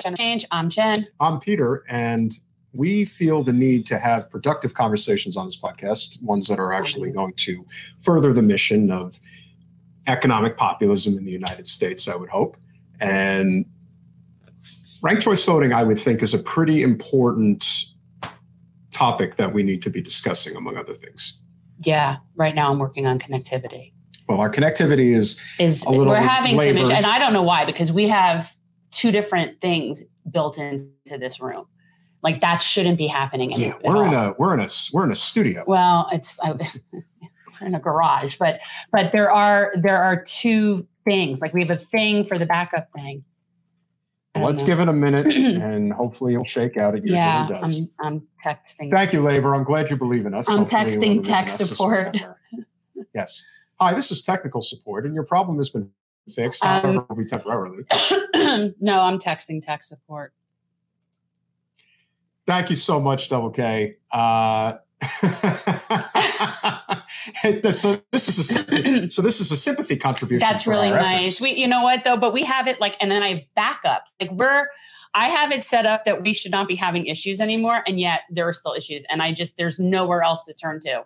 Change. I'm Jen. I'm Peter, and we feel the need to have productive conversations on this podcast, ones that are actually mm-hmm. going to further the mission of economic populism in the United States, I would hope. And ranked choice voting, I would think, is a pretty important topic that we need to be discussing, among other things. Yeah, right now I'm working on connectivity. Well, our connectivity is is we're having labored. some issues, and I don't know why because we have two different things built into this room. Like that shouldn't be happening. Yeah, we're in a we're in a we're in a studio. Well, it's I, we're in a garage, but but there are there are two things. Like we have a thing for the backup thing. Let's know. give it a minute, and hopefully it'll shake out. It usually yeah, does. I'm, I'm texting. Thank you, Labor. I'm glad you believe in us. I'm hopefully texting tech support. yes. Hi, this is technical support, and your problem has been fixed. Um, temporarily. no, I'm texting tech support. Thank you so much, Double K. Uh, so this is a so this is a sympathy contribution. That's really nice. We, you know what though, but we have it like, and then I back up. Like we're, I have it set up that we should not be having issues anymore, and yet there are still issues, and I just there's nowhere else to turn to.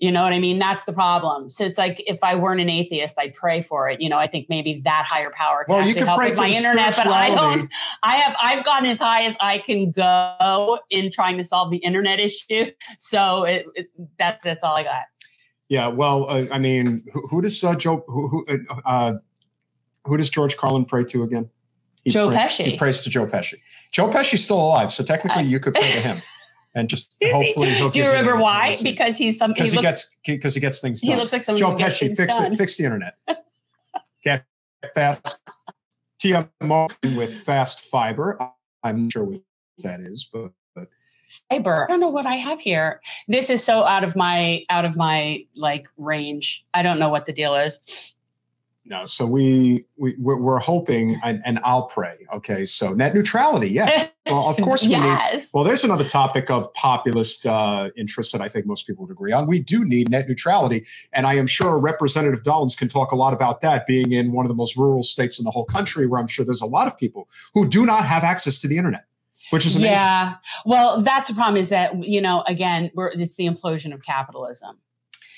You know what I mean? That's the problem. So it's like if I weren't an atheist, I'd pray for it. You know, I think maybe that higher power can well, actually help with my internet, but I don't. I have I've gone as high as I can go in trying to solve the internet issue. So it, it, that's that's all I got. Yeah, well, uh, I mean, who, who does uh, Joe? Who who, uh, uh who does George Carlin pray to again? He Joe pray, Pesci. He prays to Joe Pesci. Joe Pesci's still alive, so technically you could pray to him. and just hopefully he'll do you remember why? because he's some because he, he, gets because he gets things done. he looks like joe pesci fix it fix the internet. Get fast. Tmo with fast fiber. I'm not sure what that is but, but. Fiber. I don't know what i have here. This is so out of my out of my like range. I don't know what the deal is no, so we, we we're hoping, and, and I'll pray. Okay, so net neutrality, yes. Well, of course we yes. need. Well, there's another topic of populist uh, interest that I think most people would agree on. We do need net neutrality, and I am sure Representative Dollens can talk a lot about that. Being in one of the most rural states in the whole country, where I'm sure there's a lot of people who do not have access to the internet which is amazing. Yeah. Well, that's the problem is that, you know, again, it's the implosion of capitalism.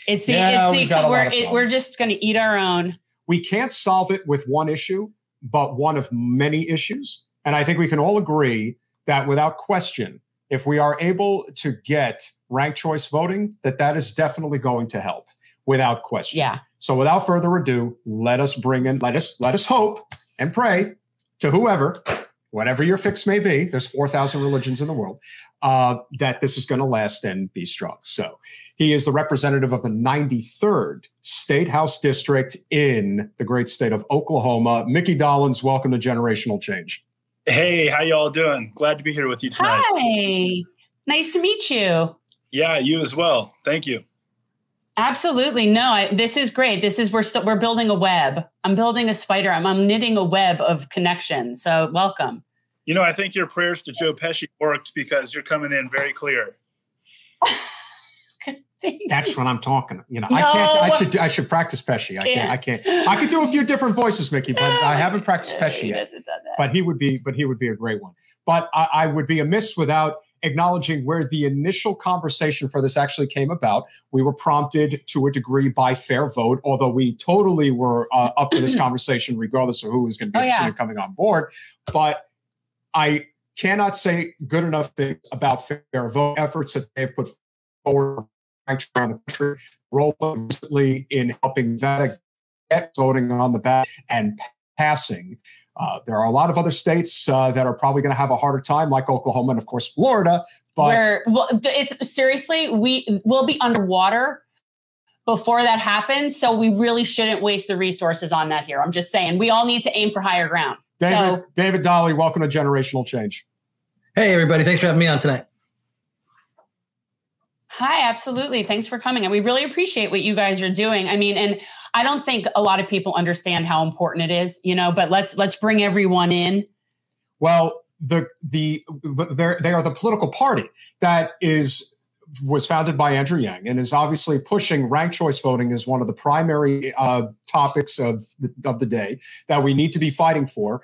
It's the, yeah, it's the, we're, it, we're just going to eat our own. We can't solve it with one issue, but one of many issues. And I think we can all agree that without question, if we are able to get ranked choice voting, that that is definitely going to help without question. Yeah. So without further ado, let us bring in, let us, let us hope and pray to whoever whatever your fix may be, there's 4,000 religions in the world, uh, that this is going to last and be strong. So he is the representative of the 93rd State House District in the great state of Oklahoma. Mickey Dollens, welcome to Generational Change. Hey, how y'all doing? Glad to be here with you tonight. Hi, nice to meet you. Yeah, you as well. Thank you. Absolutely. No, I, this is great. This is we're still we're building a web. I'm building a spider. I'm, I'm knitting a web of connections. So welcome. You know, I think your prayers to Joe Pesci worked because you're coming in very clear. That's what I'm talking. You know, no. I can't. I should. I should practice Pesci. I can't. I can't. I could do a few different voices, Mickey, but I haven't practiced Pesci yet. But he would be. But he would be a great one. But I, I would be amiss without acknowledging where the initial conversation for this actually came about. We were prompted to a degree by fair vote, although we totally were uh, up for this conversation, regardless of who was going to be oh, interested yeah. in coming on board. But I cannot say good enough things about fair vote efforts that they've put forward around the country, role recently in helping that get voting on the ballot and passing uh, there are a lot of other states uh, that are probably going to have a harder time, like Oklahoma and of course Florida. But Where, well, it's seriously, we will be underwater before that happens, so we really shouldn't waste the resources on that here. I'm just saying, we all need to aim for higher ground. David, so, David Daley, welcome to Generational Change. Hey, everybody! Thanks for having me on tonight. Hi, absolutely. Thanks for coming. And we really appreciate what you guys are doing. I mean, and I don't think a lot of people understand how important it is, you know, but let's let's bring everyone in. Well, the the they are the political party that is was founded by Andrew Yang and is obviously pushing ranked choice voting as one of the primary uh, topics of the, of the day that we need to be fighting for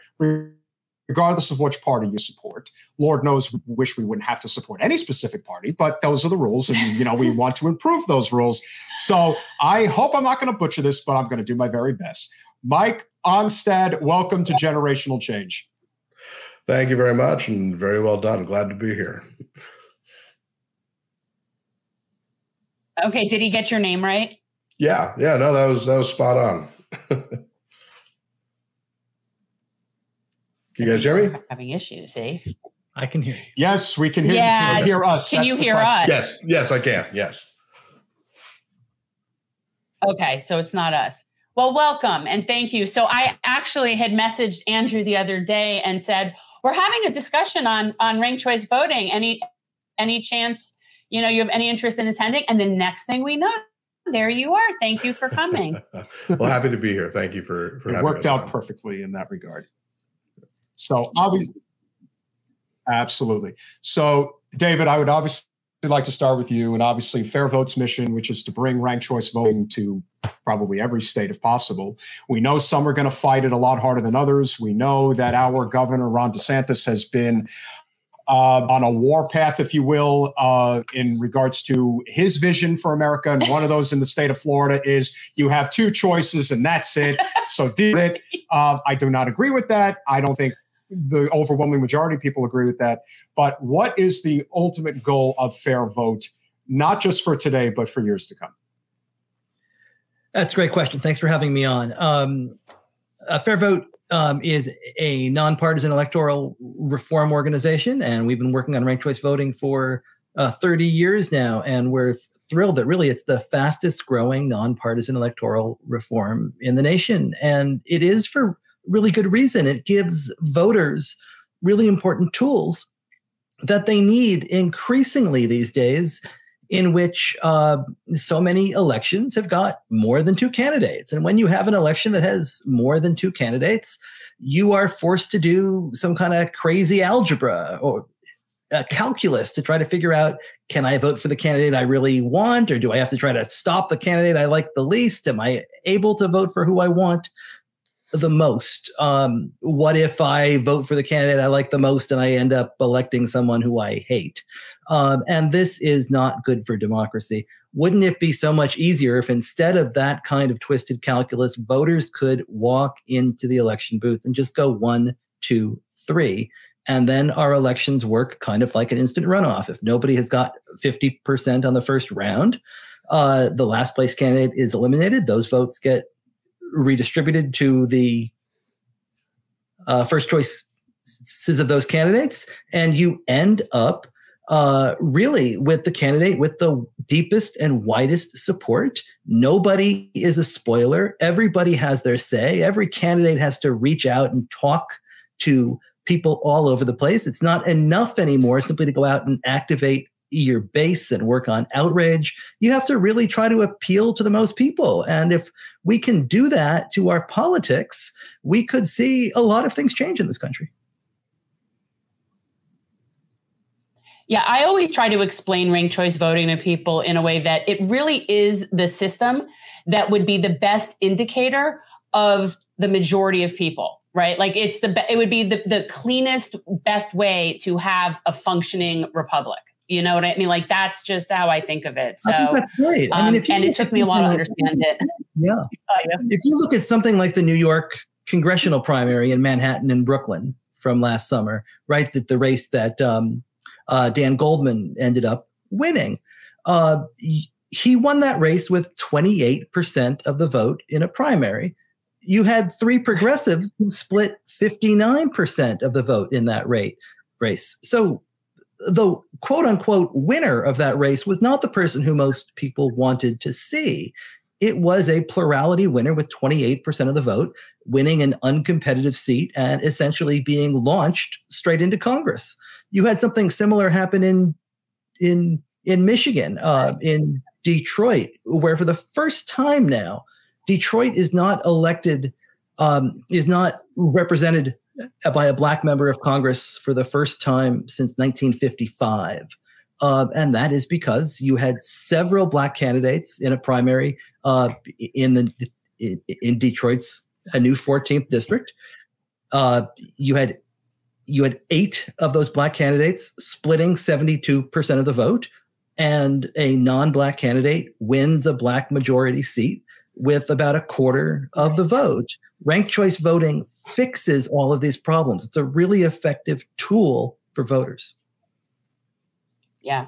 regardless of which party you support. Lord knows, we wish we wouldn't have to support any specific party, but those are the rules, and you know we want to improve those rules. So I hope I'm not going to butcher this, but I'm going to do my very best. Mike Onstad, welcome to Generational Change. Thank you very much, and very well done. Glad to be here. Okay, did he get your name right? Yeah, yeah, no, that was that was spot on. Can you guys hear me? Having issues, see? Eh? I can hear you. Yes, we can hear yeah. you. Can hear us. Can That's you hear question. us? Yes, yes, I can. Yes. Okay, so it's not us. Well, welcome and thank you. So I actually had messaged Andrew the other day and said, "We're having a discussion on on ranked choice voting. Any any chance, you know, you have any interest in attending?" And the next thing we know, there you are. Thank you for coming. well, happy to be here. Thank you for for it worked out on. perfectly in that regard. So obviously, absolutely. So David, I would obviously like to start with you, and obviously Fair Vote's mission, which is to bring ranked choice voting to probably every state if possible. We know some are going to fight it a lot harder than others. We know that our governor Ron DeSantis has been uh, on a war path, if you will, uh, in regards to his vision for America. And one of those in the state of Florida is you have two choices and that's it. So deal it. Uh, I do not agree with that. I don't think the overwhelming majority of people agree with that. But what is the ultimate goal of fair vote, not just for today, but for years to come? That's a great question. Thanks for having me on. Um, a fair vote um, is a nonpartisan electoral reform organization, and we've been working on ranked choice voting for uh, 30 years now, and we're th- thrilled that really it's the fastest growing nonpartisan electoral reform in the nation, and it is for really good reason. It gives voters really important tools that they need increasingly these days in which uh, so many elections have got more than two candidates. And when you have an election that has more than two candidates, you are forced to do some kind of crazy algebra or uh, calculus to try to figure out can I vote for the candidate I really want, or do I have to try to stop the candidate I like the least? Am I able to vote for who I want? The most? Um, what if I vote for the candidate I like the most and I end up electing someone who I hate? Um, and this is not good for democracy. Wouldn't it be so much easier if instead of that kind of twisted calculus, voters could walk into the election booth and just go one, two, three? And then our elections work kind of like an instant runoff. If nobody has got 50% on the first round, uh, the last place candidate is eliminated. Those votes get redistributed to the uh, first choices of those candidates, and you end up uh, really with the candidate with the deepest and widest support. Nobody is a spoiler. Everybody has their say. Every candidate has to reach out and talk to people all over the place. It's not enough anymore simply to go out and activate your base and work on outrage. You have to really try to appeal to the most people. And if we can do that to our politics, we could see a lot of things change in this country. Yeah, I always try to explain ranked choice voting to people in a way that it really is the system that would be the best indicator of the majority of people right like it's the it would be the, the cleanest best way to have a functioning republic you know what I mean? Like that's just how I think of it. So that's great. I mean, um, and it took me a while to understand it. Yeah. If you look at something like the New York congressional primary in Manhattan and Brooklyn from last summer, right? That the race that um, uh, Dan Goldman ended up winning. Uh, he won that race with 28% of the vote in a primary. You had three progressives who split 59% of the vote in that rate race. So the quote unquote winner of that race was not the person who most people wanted to see. It was a plurality winner with 28% of the vote, winning an uncompetitive seat and essentially being launched straight into Congress. You had something similar happen in in in Michigan, uh, in Detroit, where for the first time now, Detroit is not elected, um, is not represented by a black member of Congress for the first time since 1955. Uh, and that is because you had several black candidates in a primary uh, in the in, Detroit's a new 14th district. Uh, you had you had eight of those black candidates splitting 72% of the vote, and a non black candidate wins a black majority seat with about a quarter of the vote. Ranked choice voting fixes all of these problems. It's a really effective tool for voters. Yeah.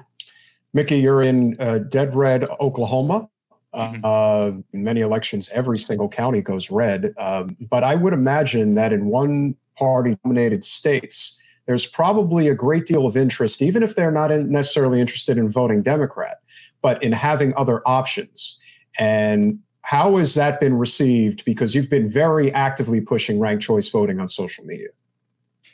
Mickey, you're in uh, dead red Oklahoma. Mm-hmm. Uh, in many elections, every single county goes red. Um, but I would imagine that in one party dominated states, there's probably a great deal of interest, even if they're not necessarily interested in voting Democrat, but in having other options. And how has that been received? Because you've been very actively pushing ranked choice voting on social media.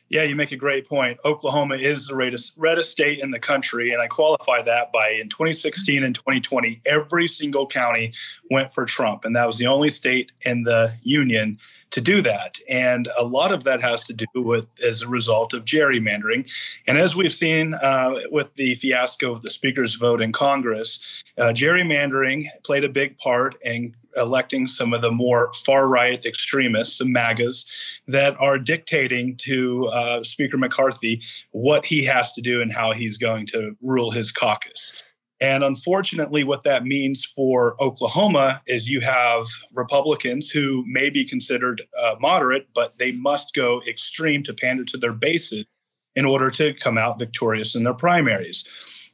Yeah, you make a great point. Oklahoma is the reddest, reddest state in the country, and I qualify that by in 2016 and 2020, every single county went for Trump, and that was the only state in the union to do that. And a lot of that has to do with as a result of gerrymandering. And as we've seen uh, with the fiasco of the speaker's vote in Congress, uh, gerrymandering played a big part in electing some of the more far right extremists, some MAGAs, that are dictating to uh, Speaker McCarthy what he has to do and how he's going to rule his caucus. And unfortunately, what that means for Oklahoma is you have Republicans who may be considered uh, moderate, but they must go extreme to pander to their bases in order to come out victorious in their primaries.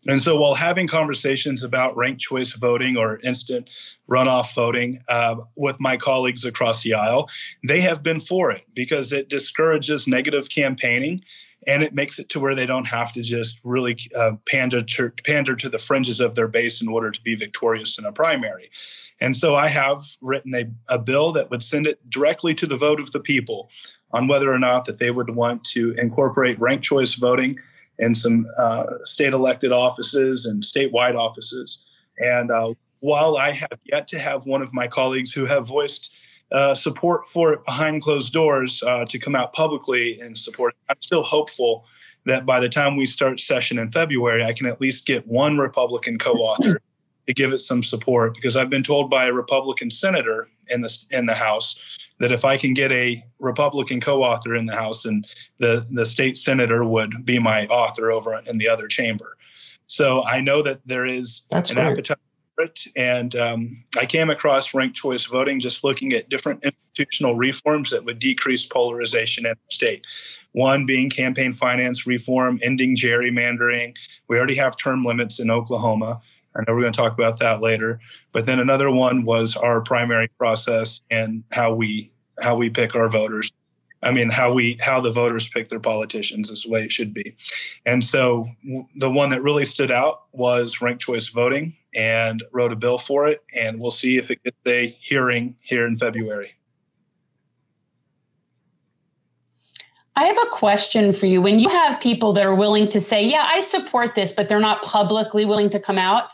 And so, while having conversations about ranked choice voting or instant runoff voting uh, with my colleagues across the aisle, they have been for it because it discourages negative campaigning and it makes it to where they don't have to just really uh, pander to, pander to the fringes of their base in order to be victorious in a primary. And so I have written a, a bill that would send it directly to the vote of the people on whether or not that they would want to incorporate ranked choice voting in some uh, state elected offices and statewide offices. And uh, while I have yet to have one of my colleagues who have voiced uh, support for it behind closed doors uh, to come out publicly and support. I'm still hopeful that by the time we start session in February, I can at least get one Republican co-author to give it some support because I've been told by a Republican senator in the in the House that if I can get a Republican co-author in the House, and the the state senator would be my author over in the other chamber. So I know that there is That's an great. appetite and um, I came across ranked choice voting just looking at different institutional reforms that would decrease polarization in the state. One being campaign finance reform, ending gerrymandering. We already have term limits in Oklahoma. I know we're going to talk about that later. But then another one was our primary process and how we how we pick our voters. I mean, how we how the voters pick their politicians is the way it should be. And so the one that really stood out was ranked choice voting, and wrote a bill for it, and we'll see if it gets a hearing here in February. I have a question for you. When you have people that are willing to say, "Yeah, I support this," but they're not publicly willing to come out,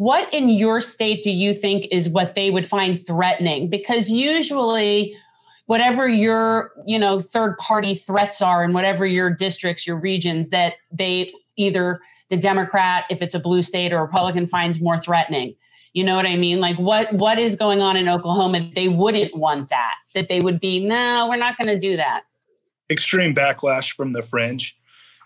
what in your state do you think is what they would find threatening? Because usually whatever your you know third party threats are and whatever your districts your regions that they either the democrat if it's a blue state or republican finds more threatening. You know what i mean? Like what what is going on in oklahoma? They wouldn't want that that they would be no we're not going to do that. Extreme backlash from the fringe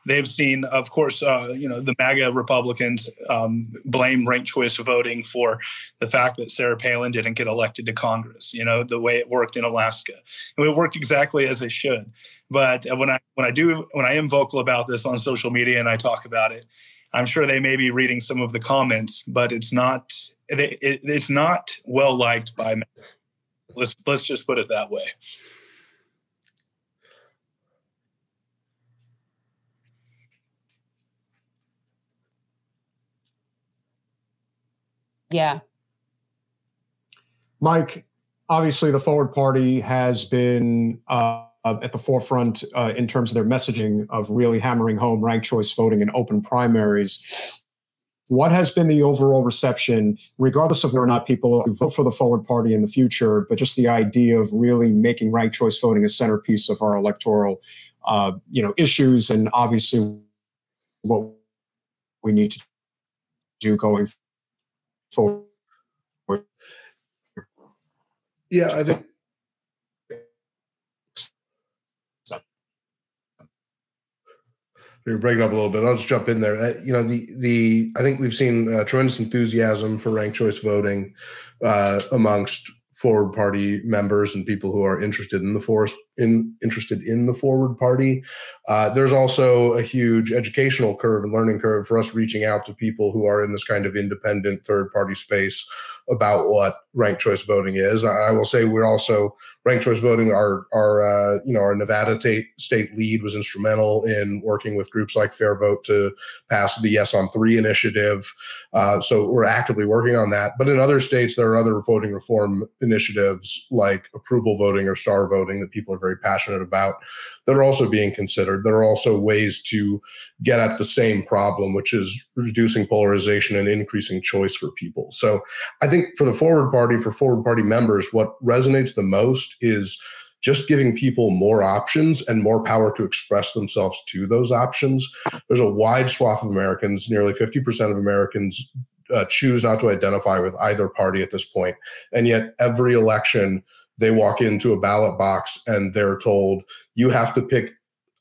they've seen, of course, uh, you know, the MAGA Republicans um, blame ranked choice voting for the fact that Sarah Palin didn't get elected to Congress. You know, the way it worked in Alaska, and it worked exactly as it should. But when I when I do when I am vocal about this on social media and I talk about it, I'm sure they may be reading some of the comments, but it's not it, it, it's not well liked by. Let's let's just put it that way. Yeah. Mike, obviously, the Forward Party has been uh, at the forefront uh, in terms of their messaging of really hammering home ranked choice voting and open primaries. What has been the overall reception, regardless of whether or not people vote for the Forward Party in the future, but just the idea of really making ranked choice voting a centerpiece of our electoral, uh, you know, issues, and obviously what we need to do going forward. Yeah, I think. you're breaking up a little bit. I'll just jump in there. Uh, you know, the the I think we've seen uh, tremendous enthusiasm for ranked choice voting uh, amongst forward party members and people who are interested in the forest in interested in the forward party. Uh, there's also a huge educational curve and learning curve for us reaching out to people who are in this kind of independent third party space about what ranked choice voting is. I will say we're also ranked choice voting our our uh, you know our nevada state state lead was instrumental in working with groups like Fair Vote to pass the yes on three initiative. Uh, so we're actively working on that. But in other states there are other voting reform initiatives like approval voting or star voting that people are very passionate about that are also being considered. There are also ways to get at the same problem, which is reducing polarization and increasing choice for people. So I think for the forward party, for forward party members, what resonates the most is just giving people more options and more power to express themselves to those options. There's a wide swath of Americans, nearly 50% of Americans uh, choose not to identify with either party at this point. And yet, every election, they walk into a ballot box and they're told you have to pick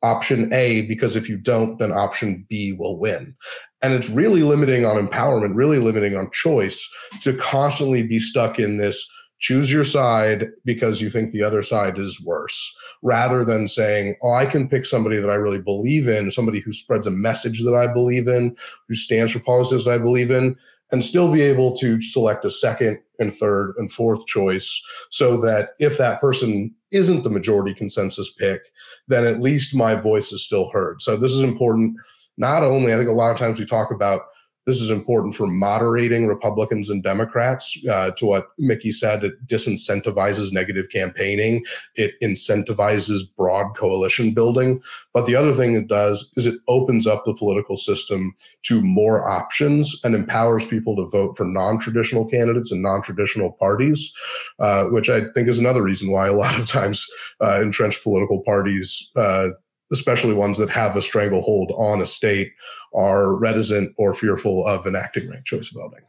option A because if you don't, then option B will win. And it's really limiting on empowerment, really limiting on choice to constantly be stuck in this choose your side because you think the other side is worse rather than saying, oh, I can pick somebody that I really believe in, somebody who spreads a message that I believe in, who stands for policies I believe in, and still be able to select a second and third and fourth choice so that if that person isn't the majority consensus pick, then at least my voice is still heard. So this is important. Not only, I think a lot of times we talk about this is important for moderating Republicans and Democrats. Uh, to what Mickey said, it disincentivizes negative campaigning. It incentivizes broad coalition building. But the other thing it does is it opens up the political system to more options and empowers people to vote for non-traditional candidates and non-traditional parties, uh, which I think is another reason why a lot of times uh, entrenched political parties, uh, especially ones that have a stranglehold on a state, are reticent or fearful of enacting ranked choice voting.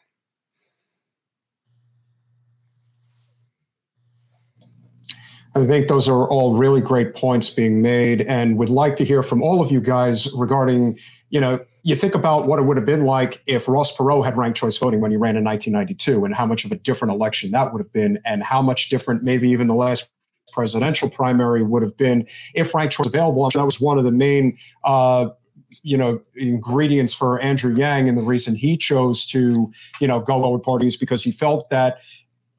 I think those are all really great points being made, and would like to hear from all of you guys regarding, you know, you think about what it would have been like if Ross Perot had ranked choice voting when he ran in 1992, and how much of a different election that would have been, and how much different maybe even the last presidential primary would have been if ranked choice available. That was one of the main uh, you know ingredients for Andrew Yang and the reason he chose to you know go lower parties because he felt that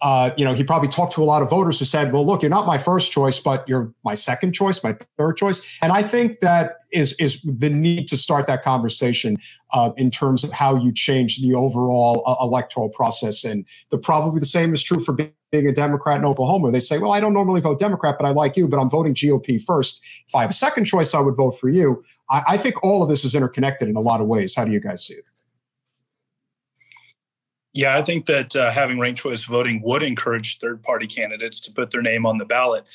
uh, you know, he probably talked to a lot of voters who said, "Well, look, you're not my first choice, but you're my second choice, my third choice." And I think that is is the need to start that conversation uh, in terms of how you change the overall uh, electoral process. And the probably the same is true for being a Democrat in Oklahoma. They say, "Well, I don't normally vote Democrat, but I like you, but I'm voting GOP first. If I have a second choice, I would vote for you." I, I think all of this is interconnected in a lot of ways. How do you guys see it? Yeah, I think that uh, having ranked choice voting would encourage third party candidates to put their name on the ballot.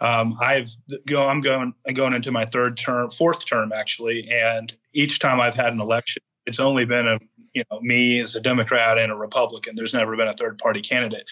Um, I've go, I'm going I'm going into my third term, fourth term actually, and each time I've had an election, it's only been a you know me as a democrat and a republican there's never been a third party candidate.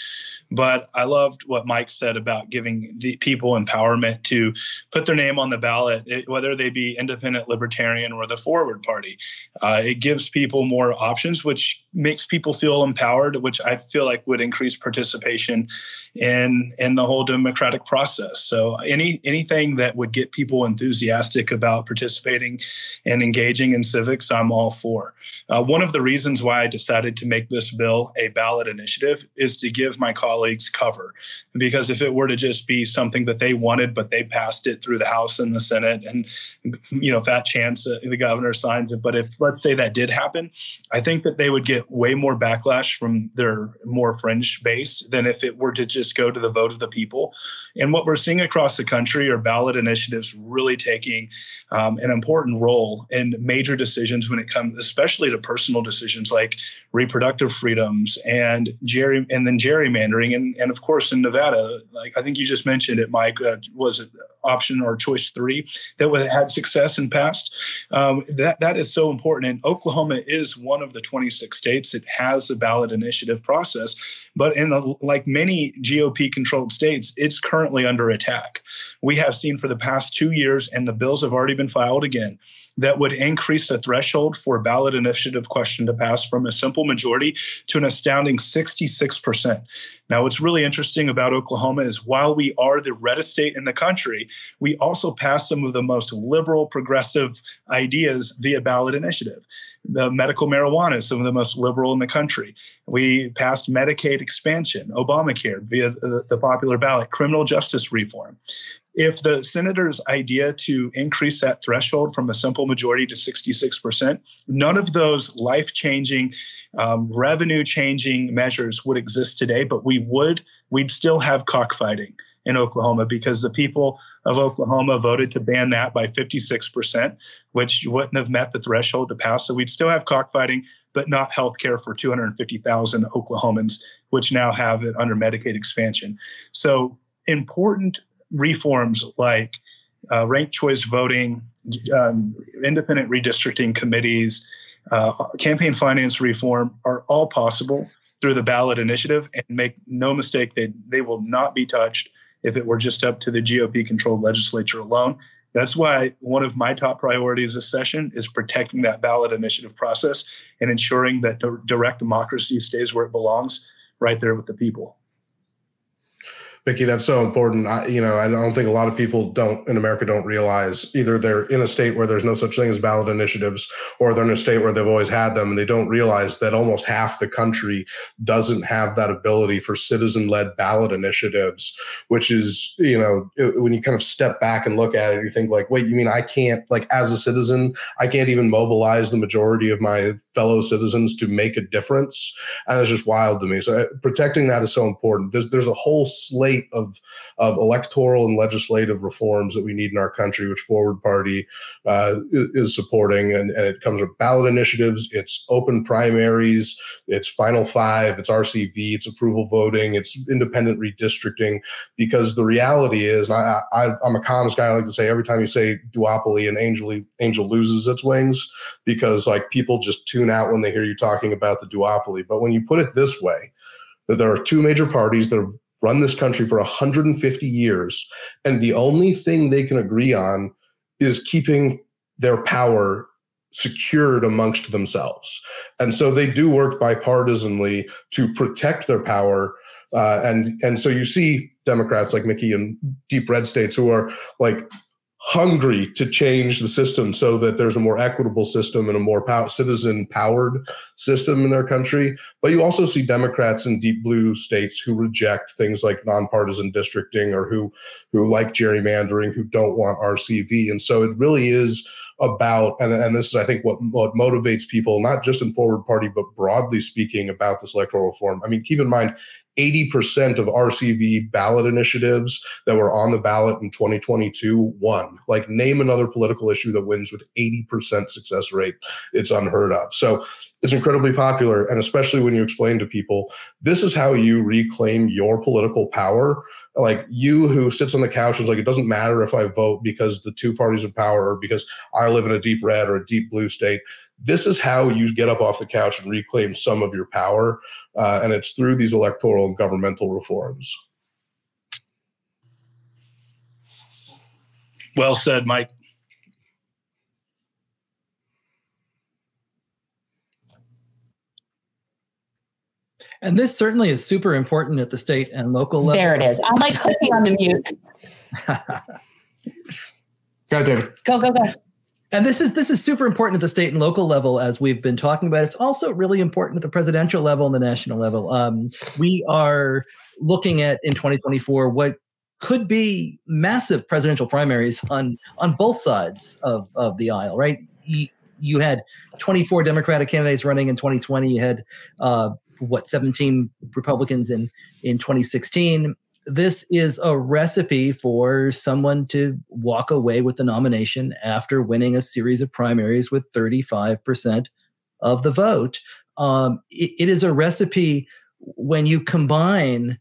But i loved what mike said about giving the people empowerment to put their name on the ballot whether they be independent libertarian or the forward party. Uh, it gives people more options which makes people feel empowered which i feel like would increase participation in in the whole democratic process so any anything that would get people enthusiastic about participating and engaging in civics i'm all for uh, one of the reasons why I decided to make this bill a ballot initiative is to give my colleagues cover. Because if it were to just be something that they wanted, but they passed it through the House and the Senate, and you know, fat chance uh, the governor signs it. But if let's say that did happen, I think that they would get way more backlash from their more fringe base than if it were to just go to the vote of the people. And what we're seeing across the country are ballot initiatives really taking um, an important role in major decisions when it comes, especially to personal decisions like reproductive freedoms and gerry and then gerrymandering, and and of course in Nevada, like I think you just mentioned it, Mike, uh, was it option or choice three that would have had success in past. Um, that that is so important. And Oklahoma is one of the 26 states that has a ballot initiative process, but in a, like many GOP controlled states, it's currently under attack. We have seen for the past two years, and the bills have already been filed again that would increase the threshold for ballot initiative question to pass from a simple majority to an astounding 66%. Now, what's really interesting about Oklahoma is while we are the reddest state in the country, we also pass some of the most liberal, progressive ideas via ballot initiative. The medical marijuana is some of the most liberal in the country. We passed Medicaid expansion, Obamacare via the, the popular ballot, criminal justice reform if the senator's idea to increase that threshold from a simple majority to 66%, none of those life changing, um, revenue changing measures would exist today, but we would, we'd still have cockfighting in Oklahoma because the people of Oklahoma voted to ban that by 56%, which wouldn't have met the threshold to pass. So we'd still have cockfighting, but not health care for 250,000 Oklahomans, which now have it under Medicaid expansion. So important reforms like uh, ranked choice voting, um, independent redistricting committees, uh, campaign finance reform are all possible through the ballot initiative. And make no mistake, they, they will not be touched if it were just up to the GOP controlled legislature alone. That's why one of my top priorities this session is protecting that ballot initiative process and ensuring that direct democracy stays where it belongs, right there with the people. Mickey, that's so important. I, you know, I don't think a lot of people don't in America don't realize either they're in a state where there's no such thing as ballot initiatives, or they're in a state where they've always had them, and they don't realize that almost half the country doesn't have that ability for citizen-led ballot initiatives. Which is, you know, it, when you kind of step back and look at it, you think like, wait, you mean I can't, like, as a citizen, I can't even mobilize the majority of my fellow citizens to make a difference, and it's just wild to me. So uh, protecting that is so important. There's there's a whole slate slate of of electoral and legislative reforms that we need in our country, which Forward Party uh, is supporting, and, and it comes with ballot initiatives. It's open primaries. It's Final Five. It's RCV. It's approval voting. It's independent redistricting. Because the reality is, I, I, I'm a comms guy. I like to say every time you say duopoly, an angel angel loses its wings because like people just tune out when they hear you talking about the duopoly. But when you put it this way, that there are two major parties that have run this country for 150 years, and the only thing they can agree on is keeping their power secured amongst themselves. And so they do work bipartisanly to protect their power. Uh, and and so you see Democrats like Mickey in deep red states who are like hungry to change the system so that there's a more equitable system and a more pow- citizen powered system in their country. But you also see Democrats in deep blue states who reject things like nonpartisan districting or who who like gerrymandering, who don't want RCV. And so it really is about and, and this is i think what, what motivates people not just in forward party but broadly speaking about this electoral reform i mean keep in mind 80% of RCV ballot initiatives that were on the ballot in 2022 won. Like, name another political issue that wins with 80% success rate. It's unheard of. So, it's incredibly popular. And especially when you explain to people, this is how you reclaim your political power. Like, you who sits on the couch is like, it doesn't matter if I vote because the two parties of power or because I live in a deep red or a deep blue state this is how you get up off the couch and reclaim some of your power. Uh, and it's through these electoral and governmental reforms. Well said, Mike. And this certainly is super important at the state and local level. There it is. I'm like clicking on the mute. go, David. Go, go, go and this is this is super important at the state and local level as we've been talking about. It's also really important at the presidential level and the national level. Um, we are looking at in 2024 what could be massive presidential primaries on on both sides of, of the aisle right? You, you had 24 democratic candidates running in 2020 you had uh, what 17 republicans in in 2016 this is a recipe for someone to walk away with the nomination after winning a series of primaries with 35% of the vote. Um, it, it is a recipe when you combine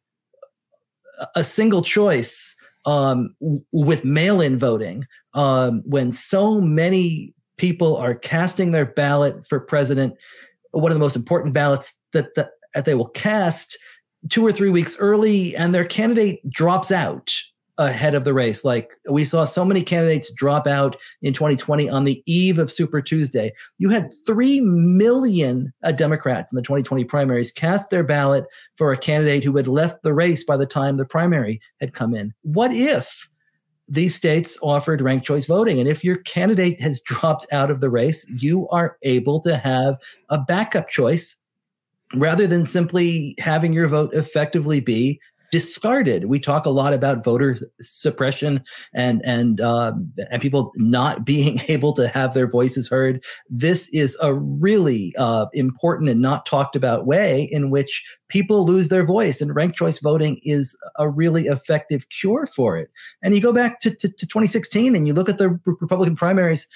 a single choice um, with mail-in voting, um, when so many people are casting their ballot for president, one of the most important ballots that, that they will cast two or three weeks early, and their candidate drops out ahead of the race. Like we saw so many candidates drop out in 2020 on the eve of Super Tuesday. You had 3 million uh, Democrats in the 2020 primaries cast their ballot for a candidate who had left the race by the time the primary had come in. What if these states offered ranked choice voting. And if your candidate has dropped out of the race, you are able to have a backup choice rather than simply having your vote effectively be discarded. We talk a lot about voter suppression and and uh, and people not being able to have their voices heard. This is a really uh, important and not talked about way in which people lose their voice, and ranked choice voting is a really effective cure for it. And you go back to, to, to 2016 and you look at the Republican primaries.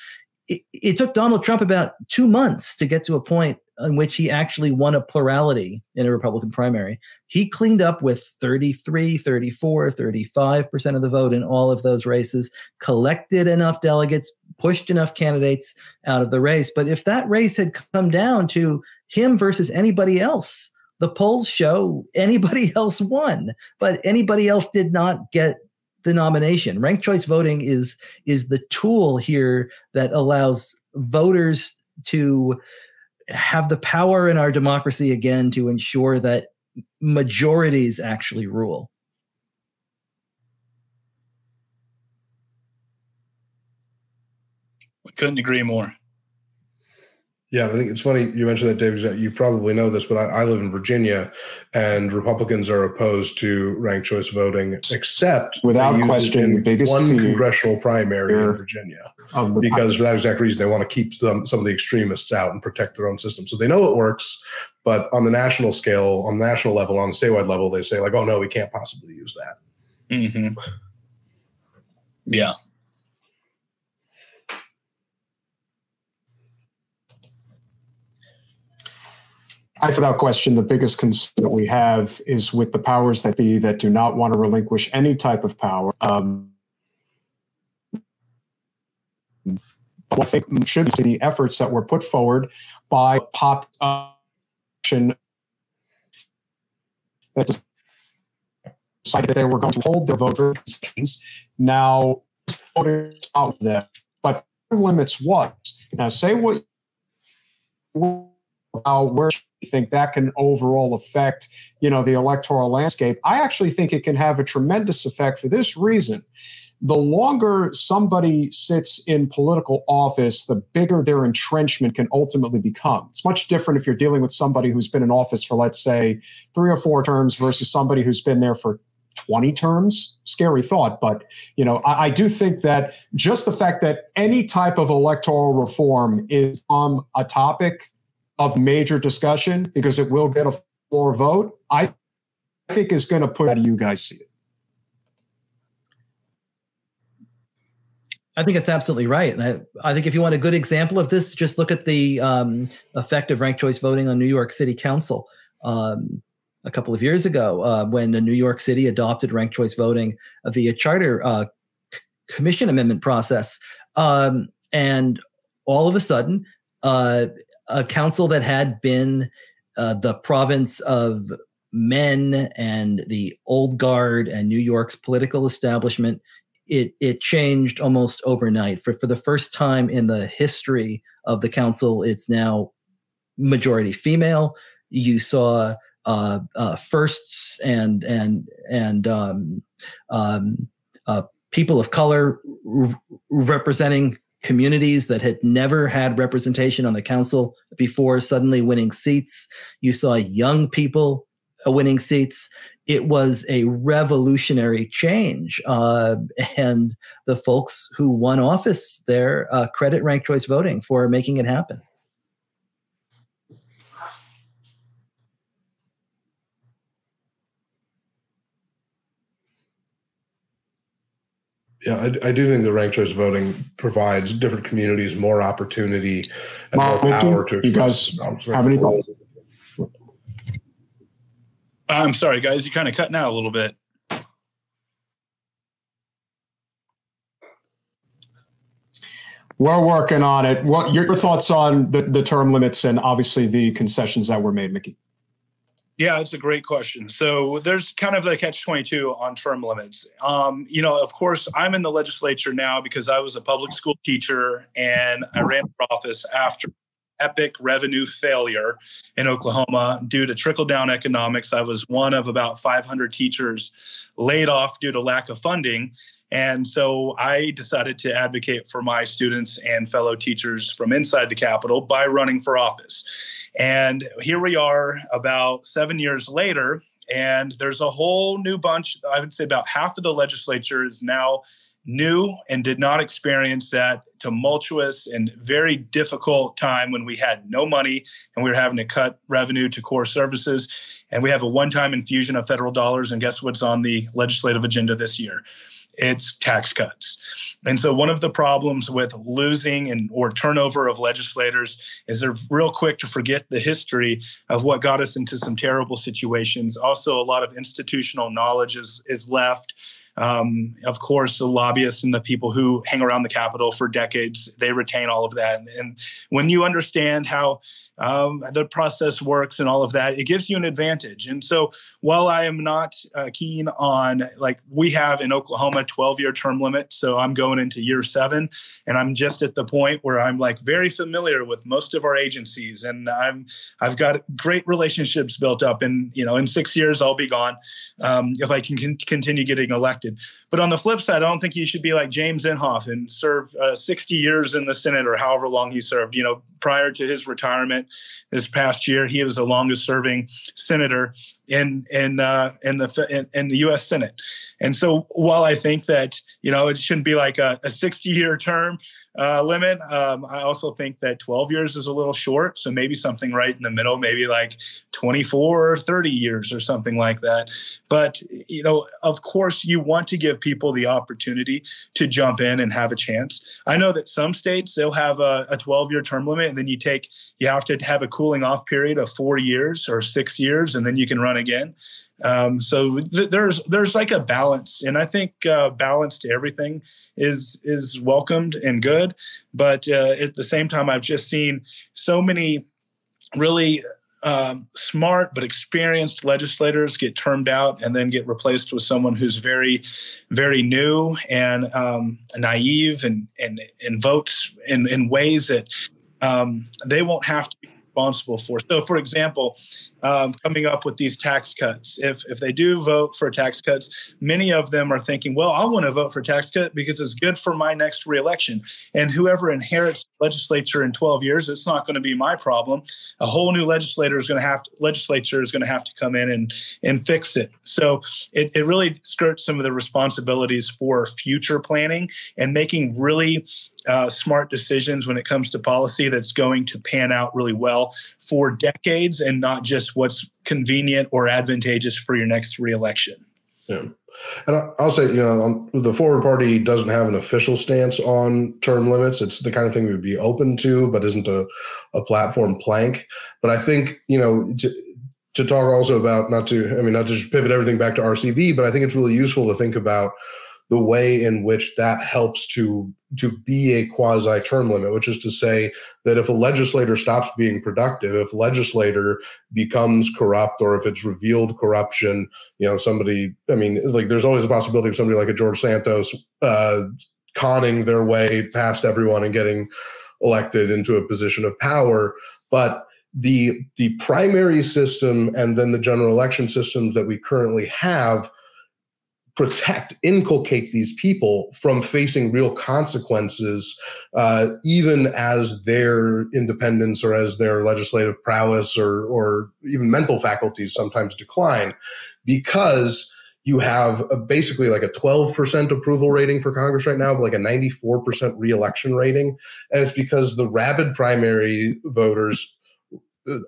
It, it took Donald Trump about two months to get to a point in which he actually won a plurality in a Republican primary. He cleaned up with 33, 34, 35% of the vote in all of those races, collected enough delegates, pushed enough candidates out of the race. But if that race had come down to him versus anybody else, the polls show anybody else won, but anybody else did not get the nomination. Ranked choice voting is is the tool here that allows voters to have the power in our democracy again to ensure that majorities actually rule. We couldn't agree more. Yeah, I think it's funny you mentioned that, Dave. You probably know this, but I, I, live in Virginia, and Republicans are opposed to ranked choice voting, except without question, the biggest one congressional primary in Virginia, because for that exact reason, they want to keep some some of the extremists out and protect their own system. So they know it works, but on the national scale, on the national level, on the statewide level, they say like, "Oh no, we can't possibly use that." Mm-hmm. Yeah, I, without question, the biggest concern that we have is with the powers that be that do not want to relinquish any type of power. Um, I think should be the efforts that were put forward by population that decided they were going to hold their voters. Now, voters out there, but limits what? Now, say what about where think that can overall affect you know the electoral landscape? I actually think it can have a tremendous effect for this reason. The longer somebody sits in political office the bigger their entrenchment can ultimately become. It's much different if you're dealing with somebody who's been in office for let's say three or four terms versus somebody who's been there for 20 terms. Scary thought but you know I, I, do think that just the fact that any type of electoral reform is on a topic of major discussion because it will get a floor vote, I think is going to put how do you guys see it? I think it's absolutely right. And I, I think if you want a good example of this, just look at the um, effect of ranked choice voting on New York City Council. Um, a couple of years ago, uh, when the New York City adopted ranked choice voting via charter uh, commission amendment process. Um, and all of a sudden, uh, a council that had been uh, the province of men and the old guard and New York's political establishment, it it changed almost overnight. For for the first time in the history of the council, it's now majority female. You saw uh, uh, firsts and and and um, um, uh, people of color representing communities that had never had representation on the council before suddenly winning seats. You saw young people uh, winning seats. It was a revolutionary change. Uh, and the folks who won office there uh, credit ranked choice voting for making it happen. yeah, I, I, do think the ranked choice voting provides different communities more opportunity and Mark, more power to express. You guys have any thoughts? I'm sorry, guys, you're kind of cutting out a little bit. We're working on it. What your thoughts on the, the term limits and obviously the concessions that were made, Mickey? Yeah, it's a great question. So there's kind of the catch 22 on term limits. Um, you know, of course, I'm in the legislature now because I was a public school teacher and I ran for office after epic revenue failure in Oklahoma due to trickle down economics. I was one of about 500 teachers laid off due to lack of funding. And so I decided to advocate for my students and fellow teachers from inside the Capitol by running for office. And here we are about seven years later, and there's a whole new bunch. I would say about half of the legislature is now new and did not experience that tumultuous and very difficult time when we had no money and we were having to cut revenue to core services. And we have a one time infusion of federal dollars. And guess what's on the legislative agenda this year? It's tax cuts. And so one of the problems with losing and or turnover of legislators is they're real quick to forget the history of what got us into some terrible situations. Also, a lot of institutional knowledge is, is left. Um, of course, the lobbyists and the people who hang around the Capitol for decades, they retain all of that. And when you understand how um, the process works and all of that, it gives you an advantage. And so while I am not uh, keen on, like we have in Oklahoma, 12 year term limit. So I'm going into year seven and I'm just at the point where I'm like very familiar with most of our agencies and I'm, I've got great relationships built up and, you know, in six years I'll be gone um, if I can con- continue getting elected. But on the flip side, I don't think you should be like James Inhofe and serve uh, 60 years in the Senate or however long he served, you know, prior to his retirement this past year. He was the longest serving senator in in uh, in the in, in, the U.S. Senate. And so, while I think that you know it shouldn't be like a, a 60 year term, uh, limit. Um, I also think that 12 years is a little short. So maybe something right in the middle, maybe like 24 or 30 years or something like that. But, you know, of course, you want to give people the opportunity to jump in and have a chance. I know that some states, they'll have a, a 12 year term limit and then you take, you have to have a cooling off period of four years or six years and then you can run again. Um, so th- there's there's like a balance, and I think uh, balance to everything is is welcomed and good. But uh, at the same time, I've just seen so many really um, smart but experienced legislators get termed out and then get replaced with someone who's very, very new and um, naive and and and votes in in ways that um, they won't have to be responsible for. So, for example, um, coming up with these tax cuts. If if they do vote for tax cuts, many of them are thinking, well, I want to vote for tax cut because it's good for my next reelection. And whoever inherits legislature in 12 years, it's not going to be my problem. A whole new legislator is going to have to, legislature is going to have to come in and and fix it. So it, it really skirts some of the responsibilities for future planning and making really uh, smart decisions when it comes to policy that's going to pan out really well for decades and not just what's convenient or advantageous for your next reelection. Yeah. And I'll say, you know, um, the Forward Party doesn't have an official stance on term limits. It's the kind of thing we would be open to, but isn't a, a platform plank. But I think, you know, to, to talk also about not to, I mean, not to just pivot everything back to RCV, but I think it's really useful to think about the way in which that helps to to be a quasi term limit, which is to say that if a legislator stops being productive, if a legislator becomes corrupt, or if it's revealed corruption, you know, somebody, I mean, like there's always a possibility of somebody like a George Santos uh, conning their way past everyone and getting elected into a position of power. But the the primary system and then the general election systems that we currently have protect, inculcate these people from facing real consequences, uh, even as their independence or as their legislative prowess or, or even mental faculties sometimes decline, because you have a, basically like a 12% approval rating for Congress right now, but like a 94% reelection rating. And it's because the rabid primary voters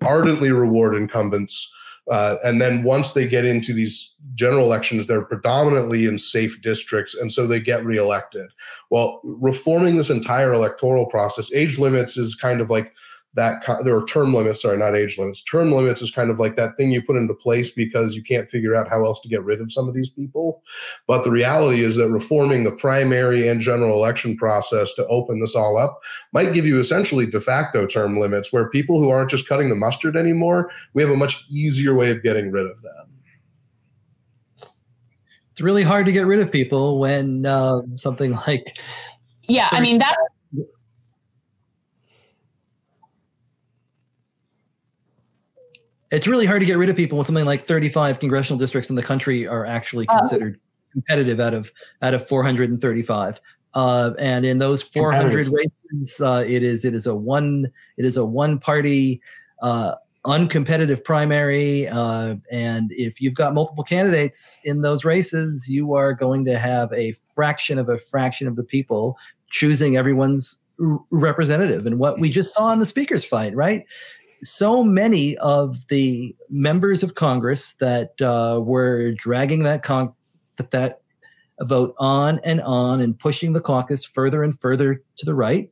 ardently reward incumbents uh, and then once they get into these general elections, they're predominantly in safe districts, and so they get reelected. Well, reforming this entire electoral process, age limits is kind of like that there are term limits sorry not age limits. Term limits is kind of like that thing you put into place because you can't figure out how else to get rid of some of these people. But the reality is that reforming the primary and general election process to open this all up might give you essentially de facto term limits where people who aren't just cutting the mustard anymore we have a much easier way of getting rid of them. It's really hard to get rid of people when uh, something like yeah i mean that it's really hard to get rid of people when something like 35 congressional districts in the country are actually uh, considered competitive out of out of 435 uh, and in those 400 races uh, it is it is a one it is a one party uh, uncompetitive primary uh, and if you've got multiple candidates in those races you are going to have a fraction of a fraction of the people choosing everyone's representative. And what we just saw in the speakers fight right so many of the members of Congress that uh, were dragging that con- that, that vote on and on and pushing the caucus further and further to the right,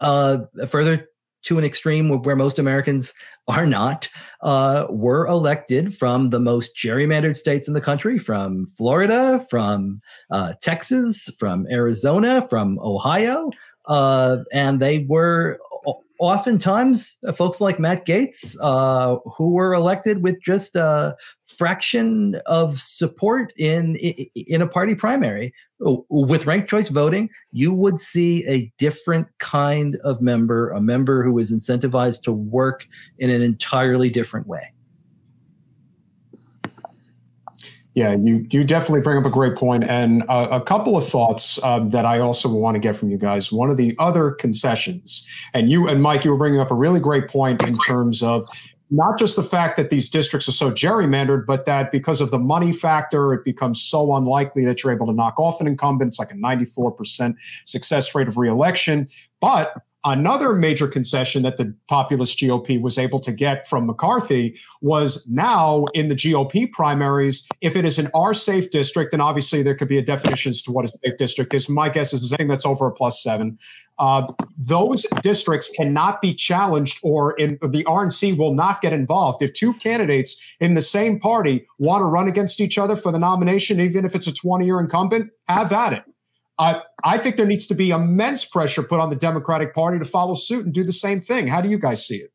uh, further to an extreme where most Americans are not, uh, were elected from the most gerrymandered states in the country, from Florida, from uh, Texas, from Arizona, from Ohio. Uh, and they were oftentimes uh, folks like Matt Gaetz, uh, who were elected with just a fraction of support in in a party primary. With ranked choice voting, you would see a different kind of member, a member who is incentivized to work in an entirely different way. Yeah, you you definitely bring up a great point, and uh, a couple of thoughts uh, that I also want to get from you guys. One of the other concessions, and you and Mike, you were bringing up a really great point in terms of not just the fact that these districts are so gerrymandered, but that because of the money factor, it becomes so unlikely that you're able to knock off an incumbent. It's like a 94% success rate of reelection. But Another major concession that the populist GOP was able to get from McCarthy was now in the GOP primaries, if it is an R safe district, and obviously there could be a definition as to what a safe district is. My guess is anything that's over a plus seven. Uh, those districts cannot be challenged, or in, the RNC will not get involved. If two candidates in the same party want to run against each other for the nomination, even if it's a 20 year incumbent, have at it. Uh, I think there needs to be immense pressure put on the Democratic Party to follow suit and do the same thing. How do you guys see it?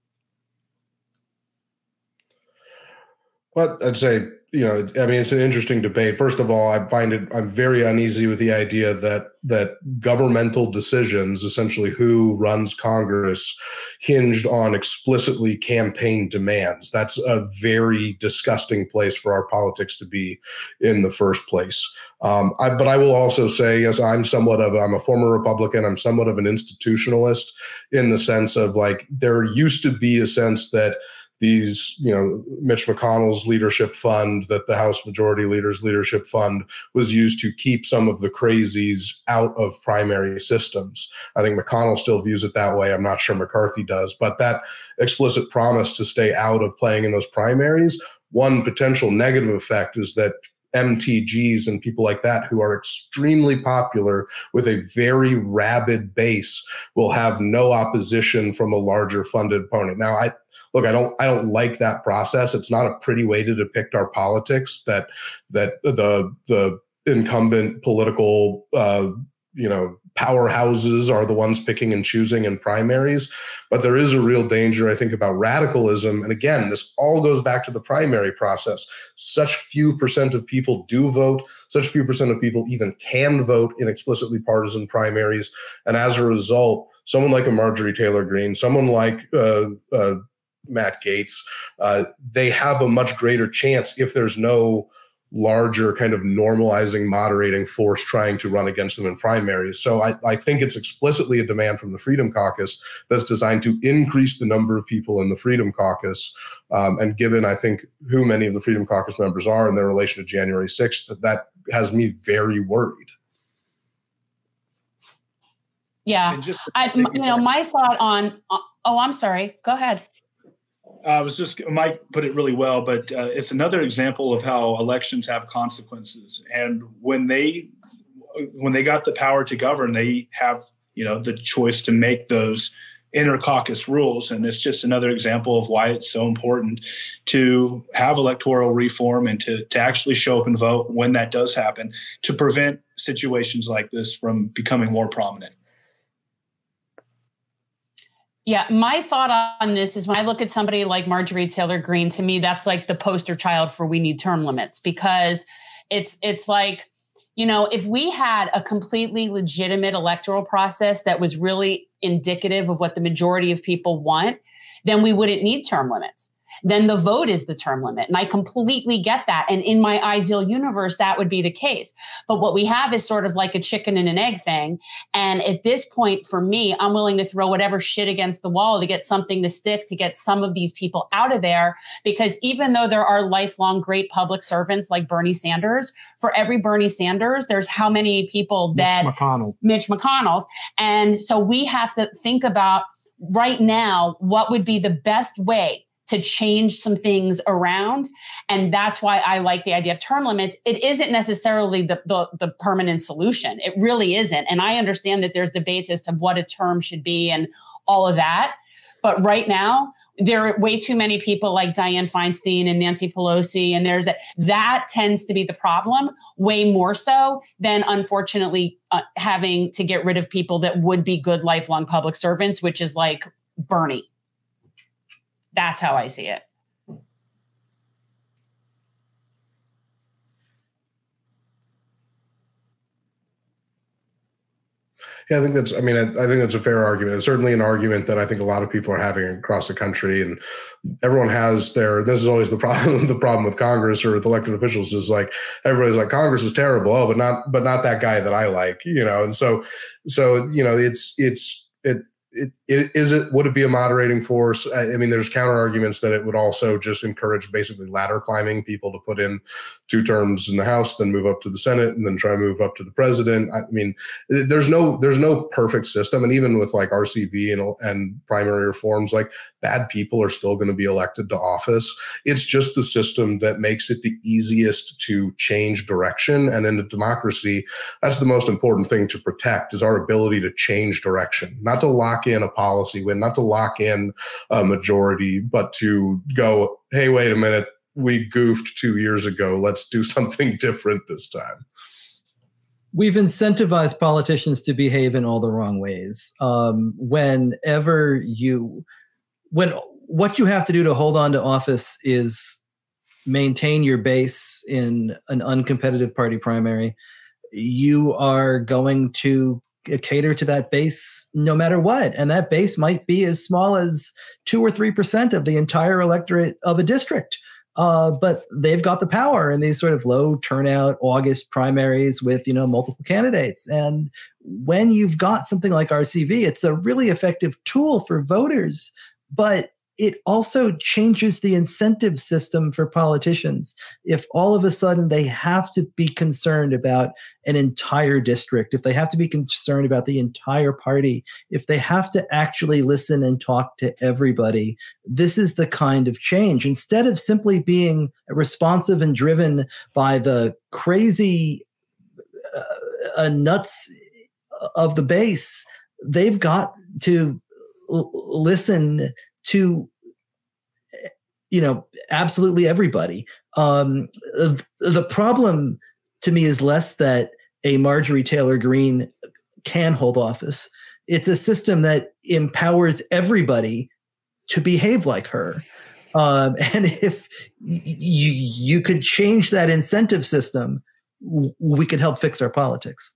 Well, I'd say, you know, I mean, it's an interesting debate. First of all, I find it, I'm very uneasy with the idea that that governmental decisions, essentially who runs Congress, hinged on explicitly campaign demands. That's a very disgusting place for our politics to be in the first place. Um, I, but I will also say, yes, I'm somewhat of I'm a former Republican. I'm somewhat of an institutionalist in the sense of like there used to be a sense that these, you know, Mitch McConnell's leadership fund, that the House Majority Leader's leadership fund was used to keep some of the crazies out of primary systems. I think McConnell still views it that way. I'm not sure McCarthy does, but that explicit promise to stay out of playing in those primaries. One potential negative effect is that MTGs and people like that who are extremely popular with a very rabid base will have no opposition from a larger funded opponent. Now, I look, I don't I don't like that process. It's not a pretty way to depict our politics that that the the incumbent political uh, you know powerhouses are the ones picking and choosing in primaries. But there is a real danger, I think, about radicalism. And again, this all goes back to the primary process. Such few percent of people do vote, such few percent of people even can vote in explicitly partisan primaries. And as a result, someone like a Marjorie Taylor Greene, someone like uh, uh, Matt Gaetz, uh, they have a much greater chance if there's no larger kind of normalizing, moderating force trying to run against them in primaries. So I, I, think it's explicitly a demand from the Freedom Caucus that's designed to increase the number of people in the Freedom Caucus. Um, and given, I think, who many of the Freedom Caucus members are in their relation to January 6th, that, that has me very worried. Yeah. I, you know, my thought on, uh, oh, I'm sorry. Go ahead. I was just Mike put it really well, but uh, it's another example of how elections have consequences. And when they when they got the power to govern, they have you know the choice to make those inter caucus rules. And it's just another example of why it's so important to have electoral reform and to, to actually show up and vote when that does happen to prevent situations like this from becoming more prominent. Yeah, my thought on this is when I look at somebody like Marjorie Taylor Greene, to me, that's like the poster child for we need term limits because it's it's like you know, if we had a completely legitimate electoral process that was really indicative of what the majority of people want, then we wouldn't need term limits then the vote is the term limit. And I completely get that. And in my ideal universe, that would be the case. But what we have is sort of like a chicken and an egg thing. And at this point, for me, I'm willing to throw whatever shit against the wall to get something to stick, to get some of these people out of there. Because even though there are lifelong great public servants like Bernie Sanders, for every Bernie Sanders, there's how many people that Mitch McConnell. Mitch McConnell's. And so we have to think about right now what would be the best way to change some things around. And that's why I like the idea of term limits. It isn't necessarily the, the, the, permanent solution. It really isn't. And I understand that there's debates as to what a term should be and all of that. But right now, there are way too many people like Dianne Feinstein and Nancy Pelosi, and there's a, that tends to be the problem way more so than unfortunately uh, having to get rid of people that would be good lifelong public servants, which is like Bernie that's how I see it. Yeah, I think that's. I mean, I, I, think that's a fair argument. It's certainly an argument that I think a lot of people are having across the country, and everyone has their. This is always the problem. The problem with Congress or with elected officials is like everybody's like Congress is terrible. Oh, but not, but not that guy that I like. You know, and so, so you know, it's it's it it, it, is it would it be a moderating force? I, I mean, there's counter arguments that it would also just encourage basically ladder climbing people to put in two terms in the House, then move up to the Senate, and then try to move up to the president. I mean, there's no there's no perfect system, and even with like RCV and and primary reforms, like bad people are still going to be elected to office. It's just the system that makes it the easiest to change direction, and in a democracy, that's the most important thing to protect is our ability to change direction, not to lock in a policy win, not to lock in a majority, but to go, hey, wait a minute, we goofed two years ago. Let's do something different this time. We've incentivized politicians to behave in all the wrong ways. Um, whenever you, when what you have to do to hold on to office is maintain your base in an uncompetitive party primary, you are going to cater to that base no matter what. And that base might be as small as two or 3% of the entire electorate of a district. Uh, but they've got the power in these sort of low turnout August primaries with, you know, multiple candidates. And when you've got something like RCV, it's a really effective tool for voters. But it also changes the incentive system for politicians. If all of a sudden they have to be concerned about an entire district, if they have to be concerned about the entire party, if they have to actually listen and talk to everybody, this is the kind of change. Instead of simply being responsive and driven by the crazy uh, uh, nuts of the base, they've got to listen to you know absolutely everybody. Um, the problem to me is less that a marjorie taylor greene can hold office. It's a system that empowers everybody to behave like her. Um, and if you you could change that incentive system we could help fix our politics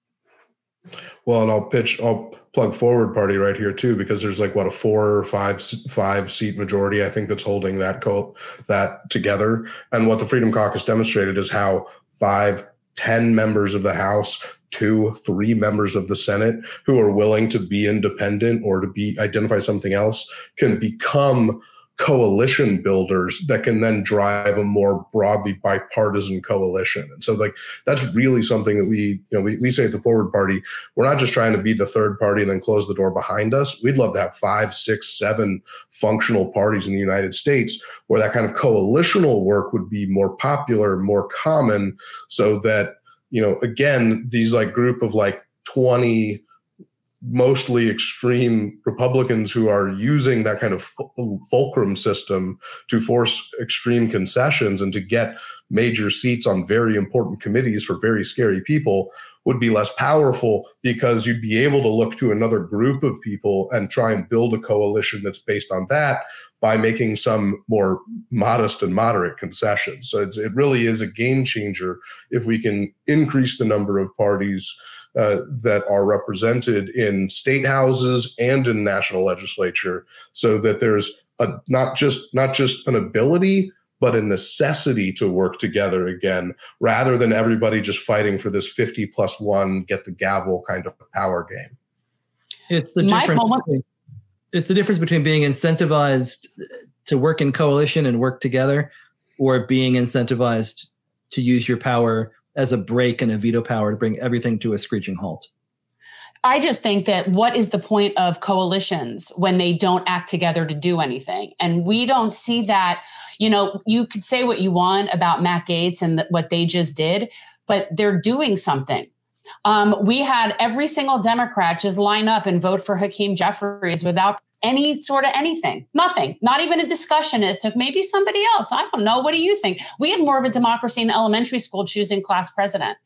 well, and I'll pitch, I'll plug Forward Party right here too, because there's like what a four or five five seat majority I think that's holding that co- that together. And what the Freedom Caucus demonstrated is how five, ten members of the House, two, three members of the Senate who are willing to be independent or to be identify something else can become coalition builders that can then drive a more broadly bipartisan coalition. And so like that's really something that we, you know, we, we say at the forward party, we're not just trying to be the third party and then close the door behind us. We'd love to have five, six, seven functional parties in the United States where that kind of coalitional work would be more popular, more common, so that, you know, again, these like group of like 20 mostly extreme Republicans who are using that kind of fulcrum system to force extreme concessions and to get major seats on very important committees for very scary people would be less powerful because you'd be able to look to another group of people and try and build a coalition that's based on that by making some more modest and moderate concessions. So it really is a game changer if we can increase the number of parties uh, that are represented in state houses and in national legislature, so that there's a not just not just an ability but a necessity to work together again rather than everybody just fighting for this 50 plus one get the gavel kind of power game. It's the difference between, it's the difference between being incentivized to work in coalition and work together or being incentivized to use your power as a break and a veto power to bring everything to a screeching halt I just think that what is the point of coalitions when they don't act together to do anything? And we don't see that. You know, you could say what you want about Matt Gaetz and what they just did, but they're doing something. Um, we had every single Democrat just line up and vote for Hakeem Jeffries without any sort of anything, nothing, not even a discussion as to maybe somebody else. I don't know. What do you think? We had more of a democracy in elementary school choosing class president.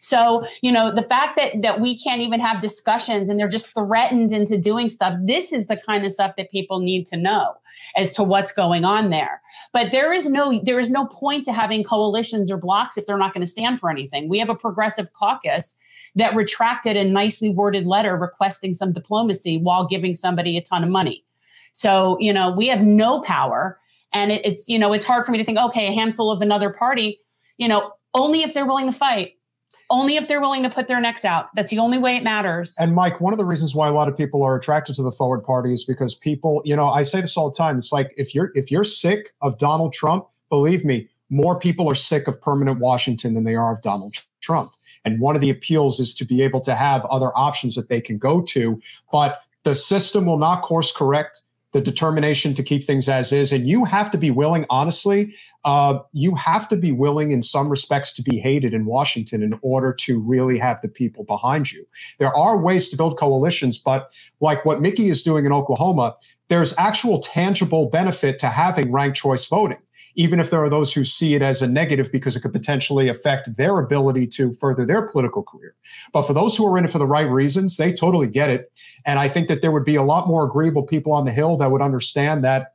So, you know, the fact that that we can't even have discussions and they're just threatened into doing stuff, this is the kind of stuff that people need to know as to what's going on there. But there is no there is no point to having coalitions or blocks if they're not going to stand for anything. We have a progressive caucus that retracted a nicely worded letter requesting some diplomacy while giving somebody a ton of money. So, you know, we have no power and it, it's you know, it's hard for me to think okay, a handful of another party, you know, only if they're willing to fight only if they're willing to put their necks out. That's the only way it matters. And Mike, one of the reasons why a lot of people are attracted to the forward party is because people, you know, I say this all the time. It's like if you're if you're sick of Donald Trump, believe me, more people are sick of permanent Washington than they are of Donald Trump. And one of the appeals is to be able to have other options that they can go to, but the system will not course correct the determination to keep things as is. And you have to be willing, honestly, uh, you have to be willing in some respects to be hated in Washington in order to really have the people behind you. There are ways to build coalitions, but like what Mickey is doing in Oklahoma, there's actual tangible benefit to having ranked choice voting even if there are those who see it as a negative because it could potentially affect their ability to further their political career. But for those who are in it for the right reasons, they totally get it. And I think that there would be a lot more agreeable people on the Hill that would understand that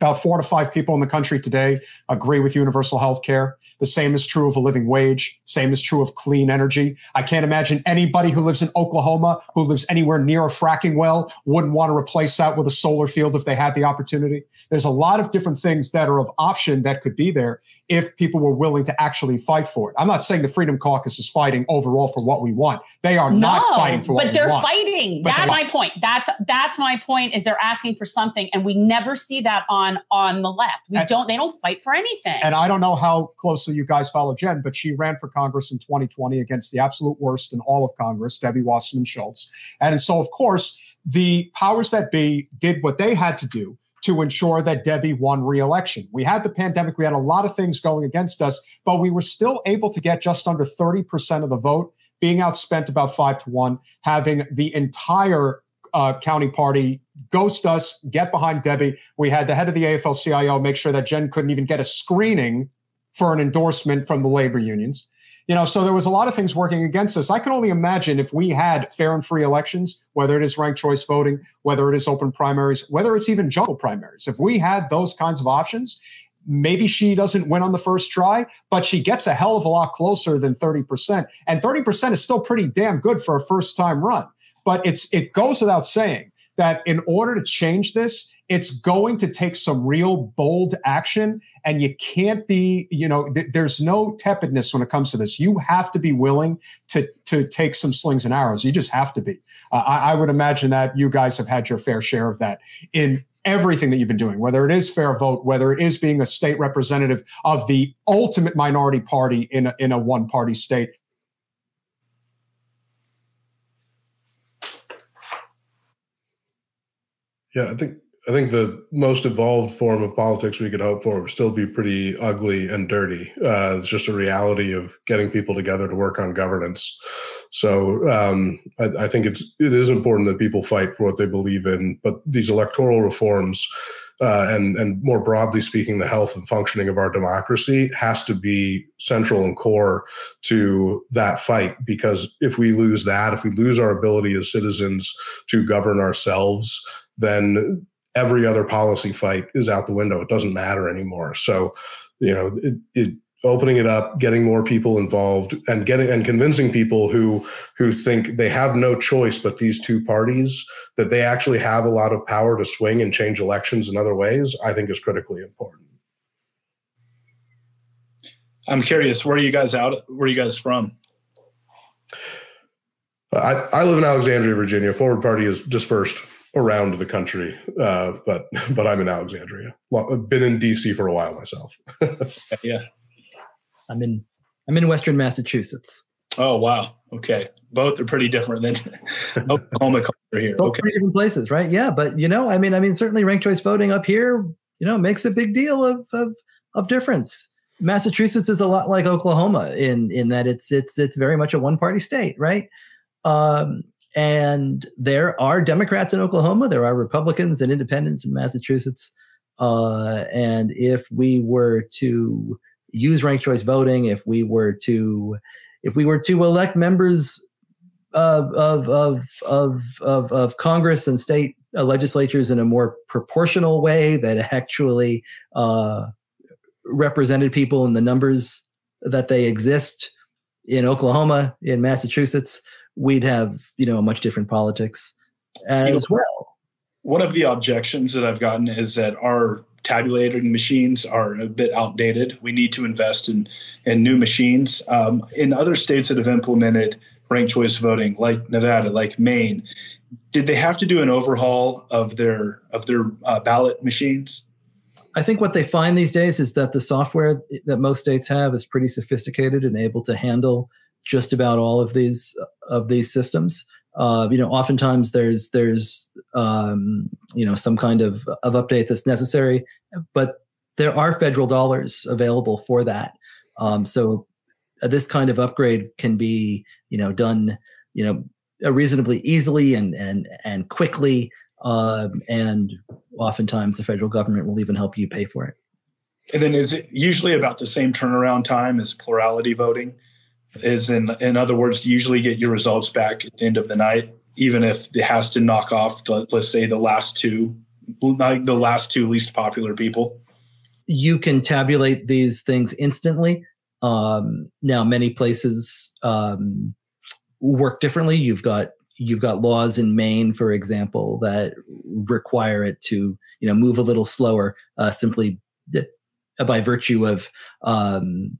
about four to five people in the country today agree with universal health care. The same is true of a living wage. Same is true of clean energy. I can't imagine anybody who lives in Oklahoma, who lives anywhere near a fracking well, wouldn't want to replace that with a solar field if they had the opportunity. There's a lot of different things that are of option that could be there if people were willing to actually fight for it. I'm not saying the Freedom Caucus is fighting overall for what we want. They are no, not fighting for what but they're fighting. But that's my point. That's that's my point. Is they're asking for something, and we never see that on on the left. We and, don't. They don't fight for anything. And I don't know how closely you guys follow Jen, but she ran for Congress in 2020 against the absolute worst in all of Congress, Debbie Wasserman Schultz, and so of course the powers that be did what they had to do to ensure that Debbie won re-election. We had the pandemic, we had a lot of things going against us, but we were still able to get just under 30% of the vote, being outspent about five to one, having the entire uh, county party ghost us, get behind Debbie. We had the head of the AFL-CIO make sure that Jen couldn't even get a screening for an endorsement from the labor unions. You know, so there was a lot of things working against us. I can only imagine if we had fair and free elections, whether it is ranked choice voting, whether it is open primaries, whether it's even jungle primaries. If we had those kinds of options, maybe she doesn't win on the first try, but she gets a hell of a lot closer than 30%. And 30% is still pretty damn good for a first time run. But it's it goes without saying that in order to change this, it's going to take some real bold action and you can't be you know th- there's no tepidness when it comes to this. You have to be willing to to take some slings and arrows. You just have to be. Uh, I, I would imagine that you guys have had your fair share of that in everything that you've been doing, whether it is FairVote, whether it is being a state representative of the ultimate minority party in a, in a one party state. Yeah, I think I think the most evolved form of politics we could hope for would still be pretty ugly and dirty. Uh, it's just a reality of getting people together to work on governance. So um, I, I, think it's it is important that people fight for what they believe in. But these electoral reforms uh, and and more broadly speaking, the health and functioning of our democracy has to be central and core to that fight. Because if we lose that, if we lose our ability as citizens to govern ourselves, then every other policy fight is out the window. It doesn't matter anymore. So, you know, it, it opening it up getting more people involved and getting and convincing people who who think they have no choice but these two parties that they actually have a lot of power to swing and change elections in other ways i think is critically important i'm curious where are you guys out where are you guys from i, I live in alexandria virginia forward party is dispersed around the country uh, but but i'm in alexandria I've been in dc for a while myself yeah I'm in I'm in Western Massachusetts. Oh wow. Okay. Both are pretty different than Oklahoma culture here. Both okay. pretty different places, right? Yeah, but you know, I mean, I mean, certainly ranked choice voting up here, you know, makes a big deal of of of difference. Massachusetts is a lot like Oklahoma in in that it's it's it's very much a one party state, right? Um, and there are Democrats in Oklahoma, there are Republicans and Independents in Massachusetts. Uh, and if we were to use ranked choice voting, if we were to if we were to elect members of of of of of, of Congress and state legislatures in a more proportional way that actually uh, represented people in the numbers that they exist in Oklahoma, in Massachusetts, we'd have you know a much different politics as well. One of the objections that I've gotten is that our tabulating machines are a bit outdated. We need to invest in in new machines. Um, in other states that have implemented ranked choice voting, like Nevada, like Maine, did they have to do an overhaul of their of their uh, ballot machines? I think what they find these days is that the software that most states have is pretty sophisticated and able to handle just about all of these of these systems. Uh, you know, oftentimes there's there's um, you know some kind of of update that's necessary, but there are federal dollars available for that. Um, so uh, this kind of upgrade can be you know done you know reasonably easily and and and quickly, um, and oftentimes the federal government will even help you pay for it. And then is it usually about the same turnaround time as plurality voting? Is in in other words usually get your results back at the end of the night even if it has to knock off the, let's say the last two like the last two least popular people. You can tabulate these things instantly. Um, now many places um, work differently. You've got you've got laws in maine for example that require it to you know move a little slower uh, simply by virtue of um,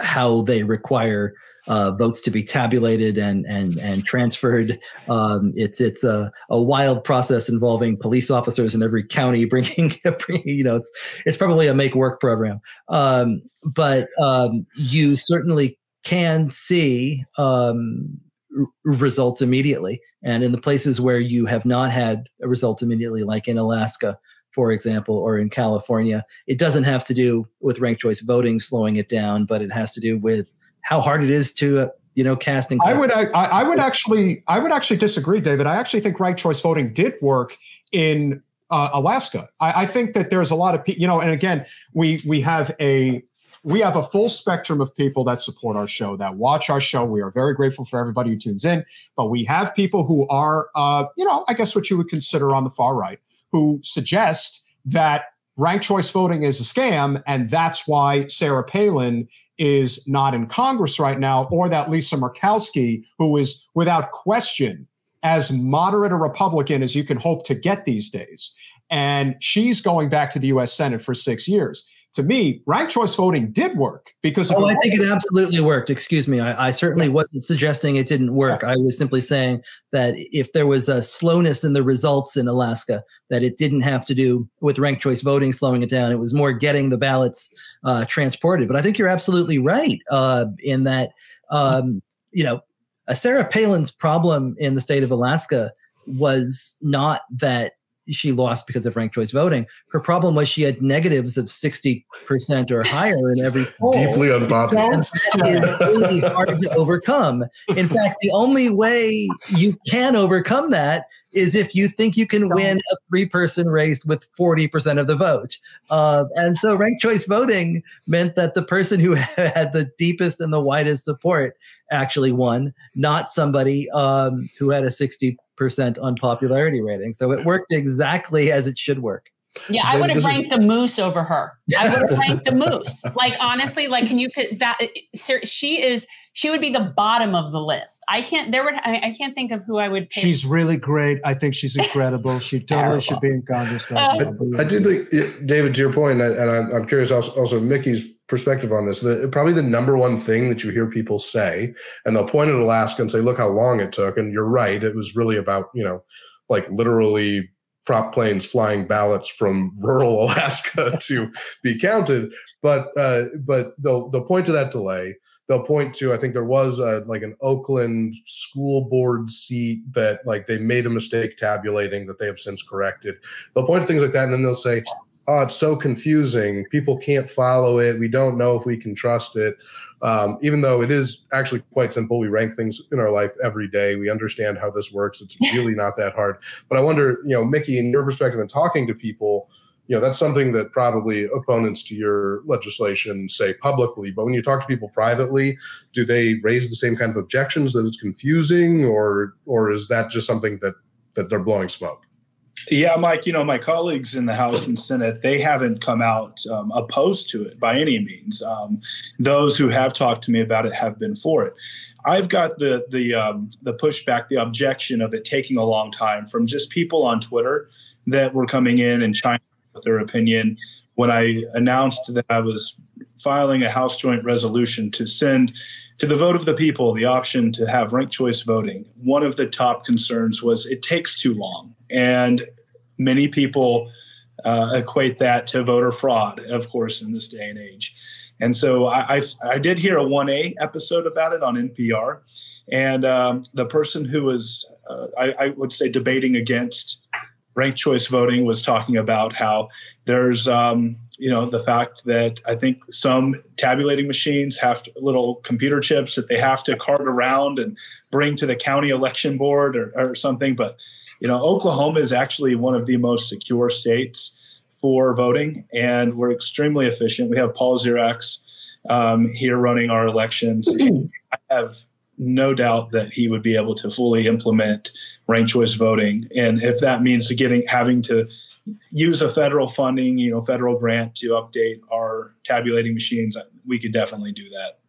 how they require uh, votes to be tabulated and and and transferred. Um, it's it's a, a wild process involving police officers in every county bringing, you know it's it's probably a make work program. Um, but um, you certainly can see um, r- results immediately, and in the places where you have not had a result immediately, like in Alaska, for example, or in California. It doesn't have to do with ranked choice voting slowing it down, but it has to do with how hard it is to, uh, you know, casting. I would, I, I, would actually, I would actually disagree, David. I actually think ranked choice voting did work in uh, Alaska. I, I, think that there's a lot of people, you know, and again, we we have a we have a full spectrum of people that support our show, that watch our show. We are very grateful for everybody who tunes in, but we have people who are, uh, you know, I guess what you would consider on the far right who suggest that ranked choice voting is a scam, and that's why Sarah Palin is not in Congress right now, or that Lisa Murkowski, who is without question as moderate a Republican as you can hope to get these days. And she's going back to the US Senate for six years to me, ranked choice voting did work because. Oh, I think it absolutely worked. Excuse me. I, I certainly yeah. wasn't suggesting it didn't work. Yeah. I was simply saying that if there was a slowness in the results in Alaska, that it didn't have to do with ranked choice voting slowing it down. It was more getting the ballots uh, transported. But I think you're absolutely right uh, in that, um, you know, Sarah Palin's problem in the state of Alaska was not that she lost because of ranked choice voting. Her problem was she had negatives of 60% or higher in every poll. Deeply unpopular. And that is really hard to overcome. In fact, the only way you can overcome that is if you think you can win a three person race with 40% of the vote. Uh, and so ranked choice voting meant that the person who had the deepest and the widest support actually won, not somebody um, who had a 60% unpopularity rating. So it worked exactly as it should work. Yeah, I would have ranked is- the moose over her. I would have ranked the moose. Like honestly, like can you that she is she would be the bottom of the list. I can't there would I, I can't think of who I would pick. She's really great. I think she's incredible. She totally should be in Congress. Uh, I, I do think David to your point and, I, am curious also, also Mickey's perspective on this. The, probably the number one thing that you hear people say, and they'll point at Alaska and say, "Look how long it took." And you're right; it was really about you know, like literally prop planes flying ballots from rural Alaska to be counted. But uh, but they'll they'll point to that delay. They'll point to I think there was a, like an Oakland school board seat that like they made a mistake tabulating that they have since corrected. They'll point to things like that, and then they'll say, "Oh, it's so confusing. People can't follow it. We don't know if we can trust it." Um, even though it is actually quite simple, we rank things in our life every day. We understand how this works. It's really not that hard. But I wonder, you know, Mickey, in your perspective and talking to people, you know, that's something that probably opponents to your legislation say publicly. But when you talk to people privately, do they raise the same kind of objections that it's confusing, or or is that just something that that they're blowing smoke? Yeah, Mike, you know, my colleagues in the House and Senate, they haven't come out um, opposed to it by any means. Um, those who have talked to me about it have been for it. I've got the the um, the pushback, the objection of it taking a long time from just people on Twitter that were coming in and chiming with their opinion. When I announced that I was filing a House Joint Resolution to send to the vote of the people the option to have ranked choice voting, one of the top concerns was it takes too long. And many people uh, equate that to voter fraud, of course, in this day and age. And so I, I, I did hear a 1A episode about it on NPR. And um, the person who was, uh, I, I, would say, debating against ranked choice voting was talking about how there's, um, you know, the fact that I think some tabulating machines have to, little computer chips that they have to cart around and bring to the county election board or, or something. But you know, Oklahoma is actually one of the most secure states for voting, and we're extremely efficient. We have Paul Ziriax um, here running our elections. I have no doubt that he would be able to fully implement ranked choice voting, and if that means getting having to use a federal funding, you know, federal grant to update our tabulating machines, we could definitely do that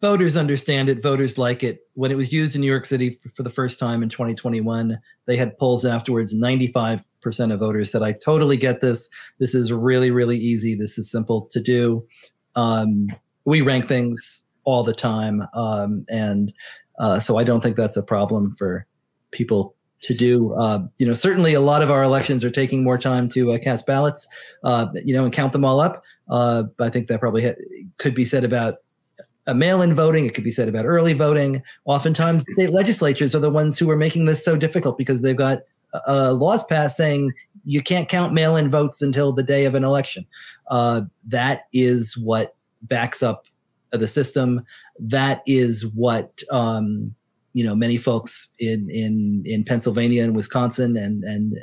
voters understand it. Voters like it. When it was used in New York City for, the first time in 2021, they had polls afterwards. 95% of voters said, I totally get this. This is really, really easy. This is simple to do. Um, we rank things all the time. Um, and uh, so I don't think that's a problem for people to do. Uh, you know, certainly a lot of our elections are taking more time to uh, cast ballots, uh, you know, and count them all up. Uh, I think that probably ha- could be said about mail-in voting. It could be said about early voting. Oftentimes, state legislatures are the ones who are making this so difficult because they've got laws passed saying you can't count mail-in votes until the day of an election. Uh, that is what backs up the system. That is what um, you know many folks in in in Pennsylvania and Wisconsin and and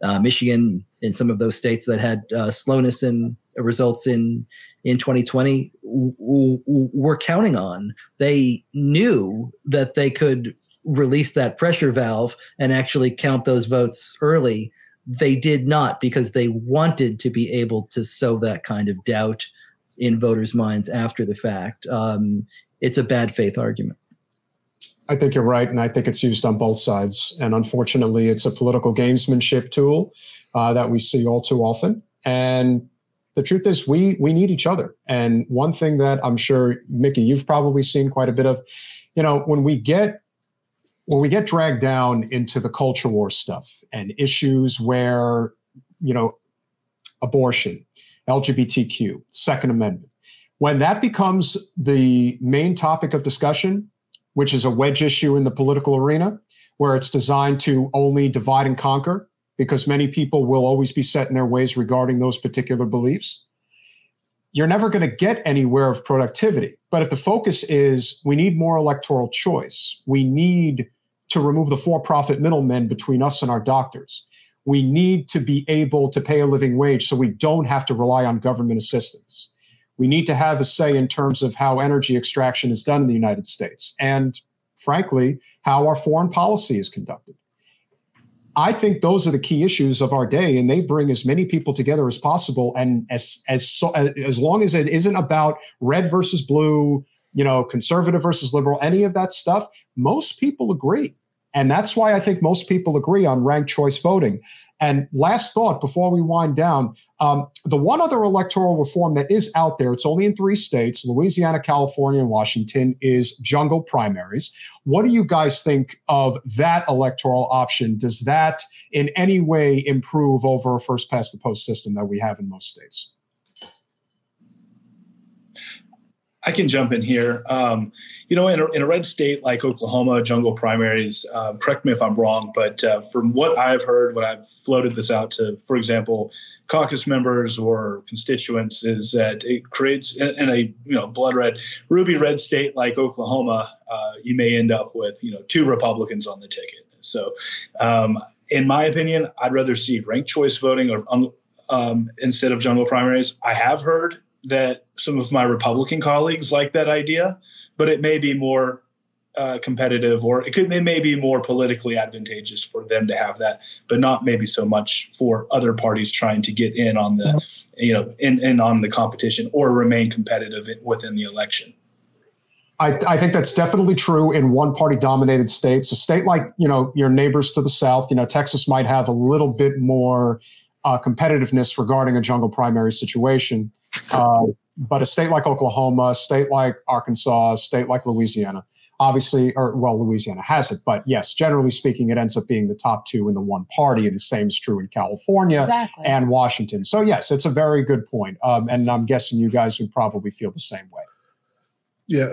uh, Michigan in some of those states that had uh, slowness in results in in 2020 were counting on. They knew that they could release that pressure valve and actually count those votes early. They did not because they wanted to be able to sow that kind of doubt in voters' minds after the fact. Um, it's a bad faith argument. I think you're right, and I think it's used on both sides. And unfortunately, it's a political gamesmanship tool uh, that we see all too often. And the truth is we we need each other and one thing that i'm sure mickey you've probably seen quite a bit of you know when we get when we get dragged down into the culture war stuff and issues where you know abortion lgbtq second amendment when that becomes the main topic of discussion which is a wedge issue in the political arena where it's designed to only divide and conquer because many people will always be set in their ways regarding those particular beliefs, you're never going to get anywhere of productivity. But if the focus is we need more electoral choice, we need to remove the for profit middlemen between us and our doctors. We need to be able to pay a living wage so we don't have to rely on government assistance. We need to have a say in terms of how energy extraction is done in the United States and, frankly, how our foreign policy is conducted. I think those are the key issues of our day, and they bring as many people together as possible. And as as so, as long as it isn't about red versus blue, you know, conservative versus liberal, any of that stuff, most people agree. And that's why I think most people agree on ranked choice voting. And last thought before we wind down um, the one other electoral reform that is out there, it's only in three states Louisiana, California, and Washington, is jungle primaries. What do you guys think of that electoral option? Does that in any way improve over a first past the post system that we have in most states? I can jump in here. Um, you know, in a, in a, red state like Oklahoma, jungle primaries, uh, correct me if I'm wrong, but uh, from what I've heard, when I've floated this out to, for example, caucus members or constituents, is that it creates in, a you know blood red, ruby red state like Oklahoma, uh, you may end up with you know two Republicans on the ticket. So, um, in my opinion, I'd rather see ranked choice voting or um, instead of jungle primaries. I have heard that some of my Republican colleagues like that idea, but it may be more uh, competitive or it could it may be more politically advantageous for them to have that, but not maybe so much for other parties trying to get in on the you know in, in on the competition or remain competitive within the election. I, I, think that's definitely true in one party dominated states. A state like, you know, your neighbors to the south, you know, Texas might have a little bit more uh, competitiveness regarding a jungle primary situation. Uh, but a state like Oklahoma, a state like Arkansas, a state like Louisiana, obviously, or well, Louisiana has it, but yes, generally speaking, it ends up being the top two in the one party, and the same is true in California exactly. and Washington. So yes, it's a very good point, um, and I'm guessing you guys would probably feel the same way. Yeah,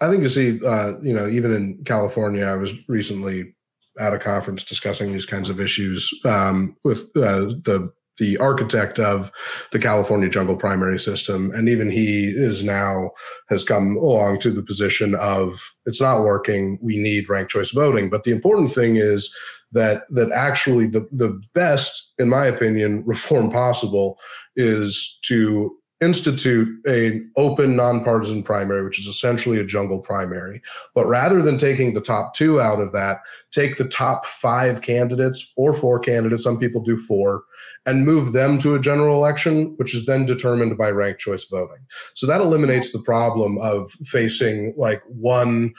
I think you see, uh, you know, even in California, I was recently at a conference discussing these kinds of issues um, with uh, the the architect of the California jungle primary system, and even he is now has come along to the position of it's not working. We need ranked choice voting. But the important thing is that that actually the the best, in my opinion, reform possible is to institute an open nonpartisan primary, which is essentially a jungle primary. But rather than taking the top two out of that, take the top five candidates or four candidates, some people do four, and move them to a general election, which is then determined by ranked choice voting. So that eliminates the problem of facing like one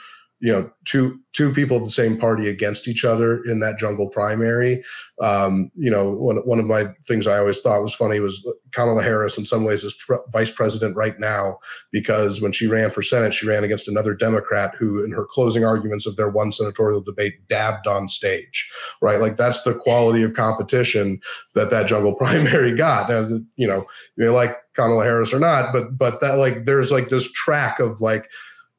you know two two people of the same party against each other in that jungle primary. Um, you know one, one of my things i always thought was funny was kamala harris in some ways is vice president right now because when she ran for senate she ran against another democrat who in her closing arguments of their one senatorial debate dabbed on stage right? Like that's the quality of competition that that jungle primary got. And you know you like kamala harris or not but but that like there's like this track of like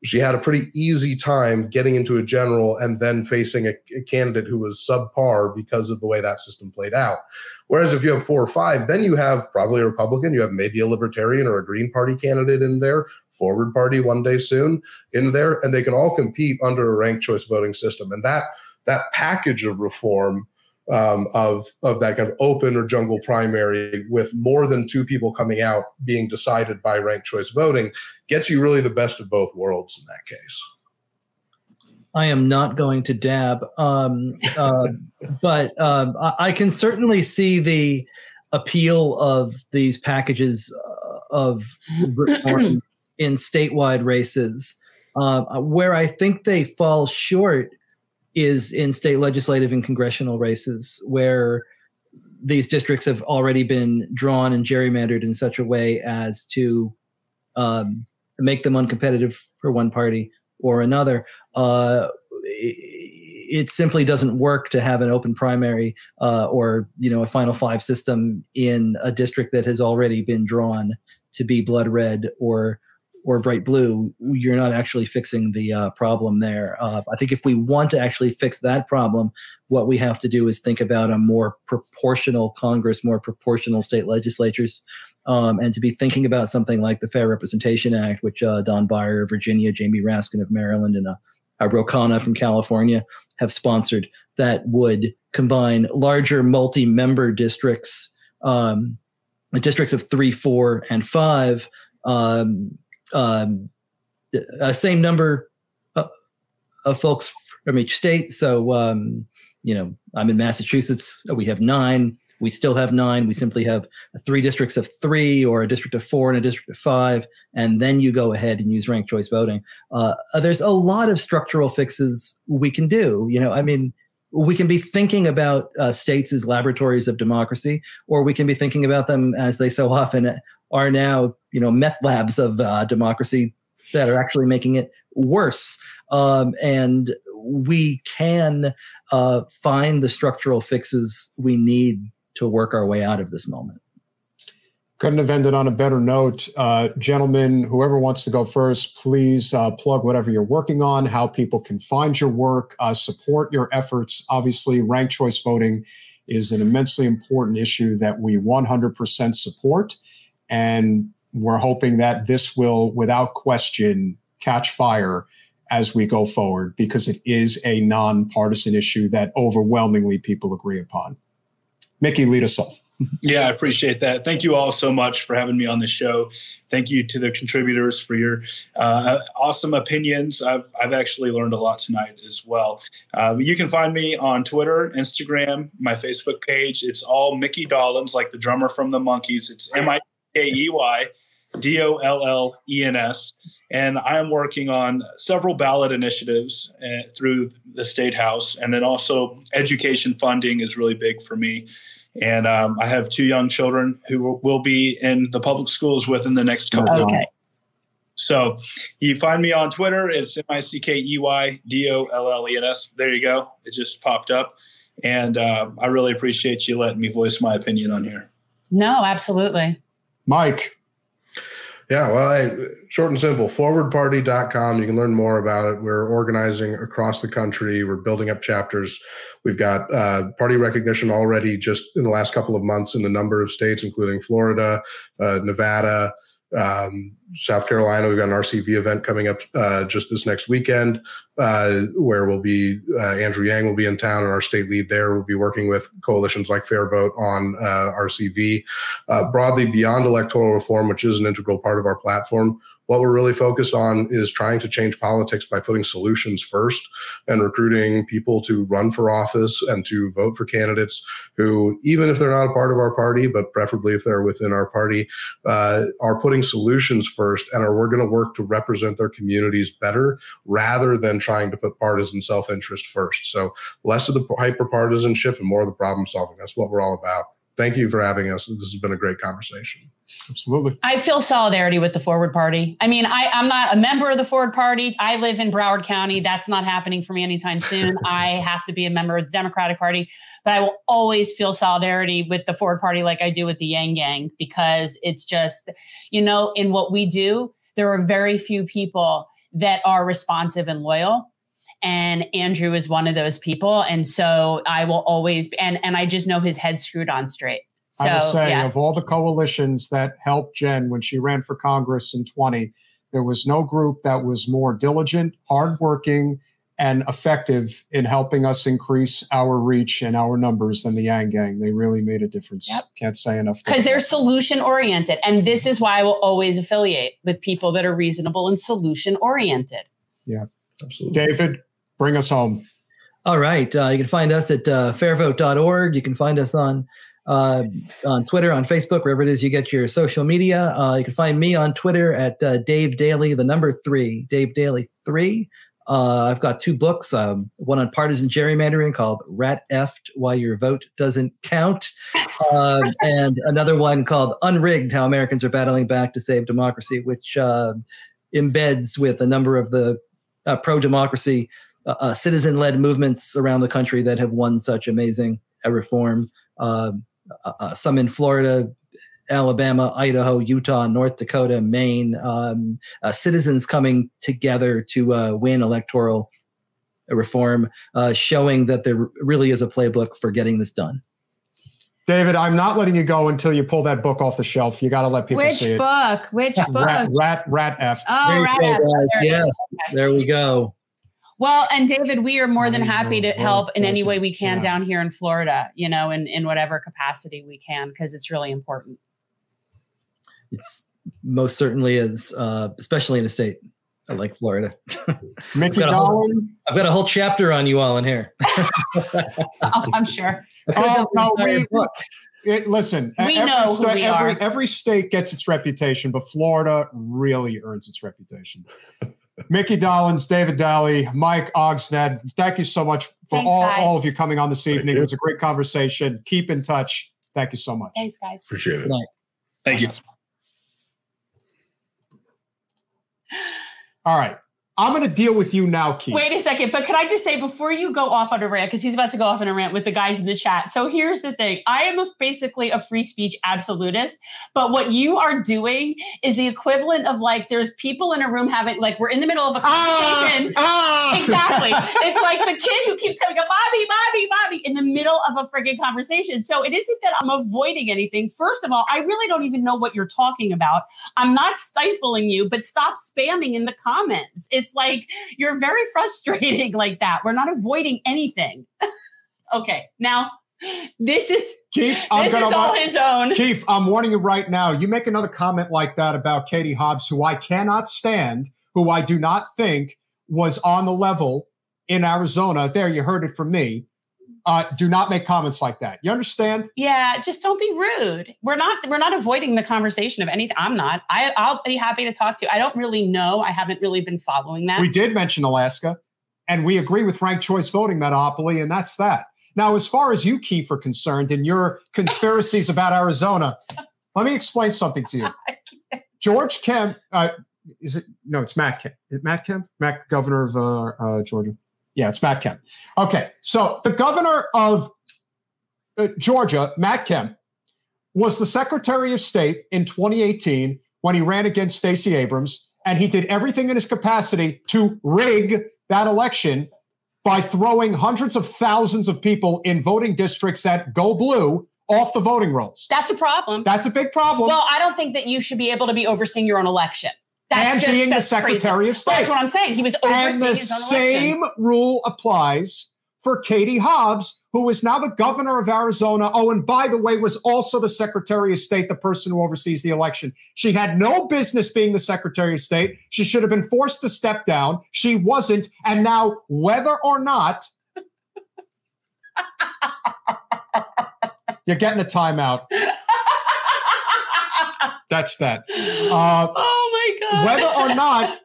she had a pretty easy time getting into a general and then facing a, a, candidate who was subpar because of the way that system played out. Whereas if you have four or five, then you have probably a Republican, you have maybe a Libertarian or a Green Party candidate in there, Forward Party one day soon in there, and they can all compete under a ranked choice voting system. And that that package of reform um, of of that kind of open or jungle primary with more than two people coming out being decided by ranked choice voting gets you really the best of both worlds in that case. I am not going to dab, um, uh, but um, I, I, can certainly see the appeal of these packages uh, of reform in statewide races. Uh, where I think they fall short is in state legislative and congressional races where these districts have already been drawn and gerrymandered in such a way as to um, make them uncompetitive for one party or another. Uh, it simply doesn't work to have an open primary uh, or you know a final five system in a district that has already been drawn to be blood red or or bright blue, you're not actually fixing the uh, problem there. Uh, I think if we want to actually fix that problem, what we have to do is think about a more proportional Congress, more proportional state legislatures, um, and to be thinking about something like the Fair Representation Act, which uh, Don Beyer of Virginia, Jamie Raskin of Maryland, and uh, Ro Khanna from California have sponsored that would combine larger multi-member districts, um, districts of three, four, and five um, um, uh, same number of, of, folks from each state. So, um, you know, I'm in Massachusetts. We have nine. We still have nine. We simply have three districts of three, or a district of four, and a district of five. And then you go ahead and use ranked choice voting. Uh, there's a lot of structural fixes we can do. You know, I mean, we can be thinking about uh, states as laboratories of democracy, or we can be thinking about them as they so often are now, you know, meth labs of uh, democracy that are actually making it worse. Um, and we can uh, find the structural fixes we need to work our way out of this moment. Couldn't have ended on a better note. Uh, gentlemen, whoever wants to go first, please uh, plug whatever you're working on, how people can find your work, uh, support your efforts. Obviously, ranked choice voting is an immensely important issue that we 100% support. And we're hoping that this will, without question, catch fire as we go forward because it is a nonpartisan issue that overwhelmingly people agree upon. Mickey, lead us off. Yeah, I appreciate that. Thank you all so much for having me on the show. Thank you to the contributors for your uh, awesome opinions. I've, I've actually learned a lot tonight as well. Uh, you can find me on Twitter, Instagram, my Facebook page. It's all Mickey Dollens, like the drummer from the Monkees. It's M I K E Y D O L L E N S. And I am working on several ballot initiatives uh, through the State House. And then also, education funding is really big for me. And um, I have two young children who will be in the public schools within the next couple okay. of months. So you find me on Twitter. It's M I C K E Y D O L L E N S. There you go. It just popped up. And uh, I really appreciate you letting me voice my opinion on here. No, absolutely. Mike. Yeah, well, I, short and simple, forwardparty.com. You can learn more about it. We're organizing across the country. We're building up chapters. We've got uh, party recognition already just in the last couple of months in a number of states, including Florida, uh, Nevada, um, South Carolina. We've got an RCV event coming up uh, just this next weekend, uh, where we'll be uh, Andrew Yang will be in town, and our state lead there will be working with coalitions like FairVote on uh, RCV. Uh, broadly, beyond electoral reform, which is an integral part of our platform, what we're really focused on is trying to change politics by putting solutions first and recruiting people to run for office and to vote for candidates who, even if they're not a part of our party, but preferably if they're within our party, uh, are putting solutions first and are we're going to work to represent their communities better rather than trying to put partisan self-interest first. So less of the hyper partisanship and more of the problem solving. That's what we're all about thank you for having us. This has been a great conversation. Absolutely. I feel solidarity with the Forward Party. I mean, I, I'm not a member of the Forward Party. I live in Broward County. That's not happening for me anytime soon. I have to be a member of the Democratic Party, but I will always feel solidarity with the Forward Party like I do with the Yang Gang because it's just, you know, in what we do, there are very few people that are responsive and loyal and Andrew is one of those people. And so I will always and and I just know his head screwed on straight. So, I will say, yeah. of all the coalitions that helped Jen when she ran for Congress in 20, there was no group that was more diligent, hardworking, and effective in helping us increase our reach and our numbers than the Yang Gang. They really made a difference. Yep. Can't say enough. Because they're solution oriented. And this is why I will always affiliate with people that are reasonable and solution oriented. Yeah. Absolutely. David, bring us home. All right. Uh, you can find us at uh, fairvote.org. You can find us on uh, on Twitter, on Facebook, wherever it is you get your social media. Uh, you can find me on Twitter at uh, Dave Daley, the number three, Dave Daley three. Uh, I've got two books, um, one on partisan gerrymandering called Rat Effed Why Your Vote Doesn't Count, um, and another one called Unrigged How Americans Are Battling Back to Save Democracy, which embeds with a number of the pro democracy uh, uh, citizen-led movements around the country that have won such amazing uh, reform. Um, uh, uh, some in Florida, Alabama, Idaho, Utah, North Dakota, Maine, um, uh, citizens coming together to uh, win electoral reform, uh, showing that there really is a playbook for getting this done. David, I'm not letting you go until you pull that book off the shelf. You got to let people Which see it. Which book? Which book? Rat, rat, rat F. Oh, rat F. Yes, okay. there we go. Well, and David, we are more than happy to help in any way we can yeah. down here in Florida, you know, in, in whatever capacity we can, because it's really important. It's most certainly is, uh, especially in a state I like Florida. Mickey I've, got whole, I've got a whole chapter on you all in here. oh, I'm sure. Oh, no, we, look, it, listen, we every, know who we every, every state gets its reputation, but Florida really earns its reputation. Mickey Dollens, David Daley, Mike Ogsned, thank you so much for Thanks, all, guys. all of you coming on this evening. It was a great conversation. Keep in touch. Thank you so much. Thanks, guys. Appreciate it. Thank you. All right. I'm going to deal with you now, Keith. Wait a second, but can I just say before you go off on a rant, because he's about to go off on a rant with the guys in the chat. So here's the thing I am a, basically a free speech absolutist, but what you are doing is the equivalent of like there's people in a room having, like, we're in the middle of a conversation. Ah, ah. Exactly. it's like the kid who keeps coming up, Bobby, Bobby, Bobby, in the middle of a freaking conversation. So it isn't that I'm avoiding anything. First of all, I really don't even know what you're talking about. I'm not stifling you, but stop spamming in the comments. It's like, you're very frustrating like that. We're not avoiding anything. okay, now this is Keith. I'm this gonna, is all his own. Keith, I'm warning you right now. You make another comment like that about Katie Hobbs, who I cannot stand, who I do not think was on the level in Arizona. There, you heard it from me. Uh, do not make comments like that. You understand? Yeah, just don't be rude. We're not we're not avoiding the conversation of anything. I'm not. I, I'll be happy to talk to you. I don't really know. I haven't really been following that. We did mention Alaska, and we agree with ranked choice voting monopoly, and that's that. Now, as far as you, Keith, are concerned, and your conspiracies about Arizona, let me explain something to you. George Kemp, uh, is it? No, it's Matt Kemp. Matt Kemp? Matt, governor of uh, uh, Georgia. Yeah, it's Matt Kemp. Okay, so the governor of uh, Georgia, Matt Kemp, was the Secretary of State in 2018 when he ran against Stacey Abrams, and he did everything in his capacity to rig that election by throwing hundreds of thousands of people in voting districts that go blue off the voting rolls. That's a problem. That's a big problem. Well, I don't think that you should be able to be overseeing your own election. That's and just, being the Secretary crazy. of State. That's what I'm saying. He was overseeing and the his own same election. rule applies for Katie Hobbs, who is now the governor of Arizona. Oh, and by the way, was also the Secretary of State, the person who oversees the election. She had no business being the Secretary of State. She should have been forced to step down. She wasn't. And now, whether or not you're getting a timeout. That's that. Uh, oh God. whether or not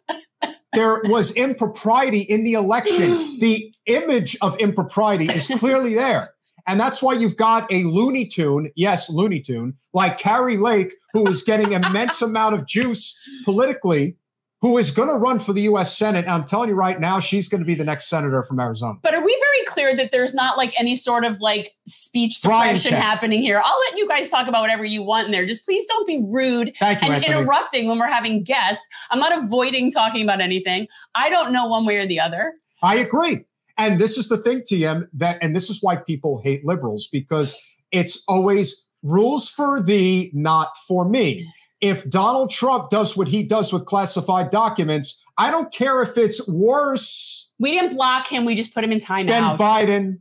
there was impropriety in the election, the image of impropriety is clearly there. And that's why you've got a Looney Tune, yes, Looney Tune, like Kari Lake, who is getting immense amount of juice politically, who is going to run for the U.S. Senate. I'm telling you right now, she's going to be the next senator from Arizona. But are we very clear that there's not like any sort of like speech suppression happening here? I'll let you guys talk about whatever you want in there. Just please don't be rude you, and Anthony. interrupting when we're having guests. I'm not avoiding talking about anything. I don't know one way or the other. I agree. And this is the thing, TM, that, and this is why people hate liberals because it's always rules for thee, not for me. If Donald Trump does what he does with classified documents, I don't care if it's worse We didn't block him. We just put him in timeout. Biden.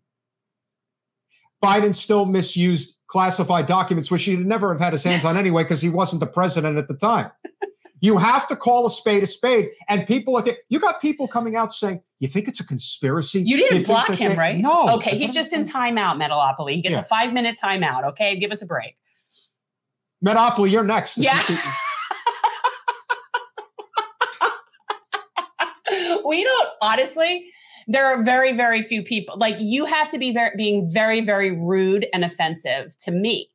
Biden still misused classified documents, which he'd never have had his hands on anyway because he wasn't the president at the time. You have to call a spade a spade. And people are, you got people coming out saying, you think it's a conspiracy? you didn't think block him, they-" right? No. Okay, he's just in timeout, Metalopoly. He gets Yeah. a five minute timeout. Okay, give us a break. Metopoly, you're next. Yeah. we don't honestly there are very very few people like you have to be very being very very rude and offensive to me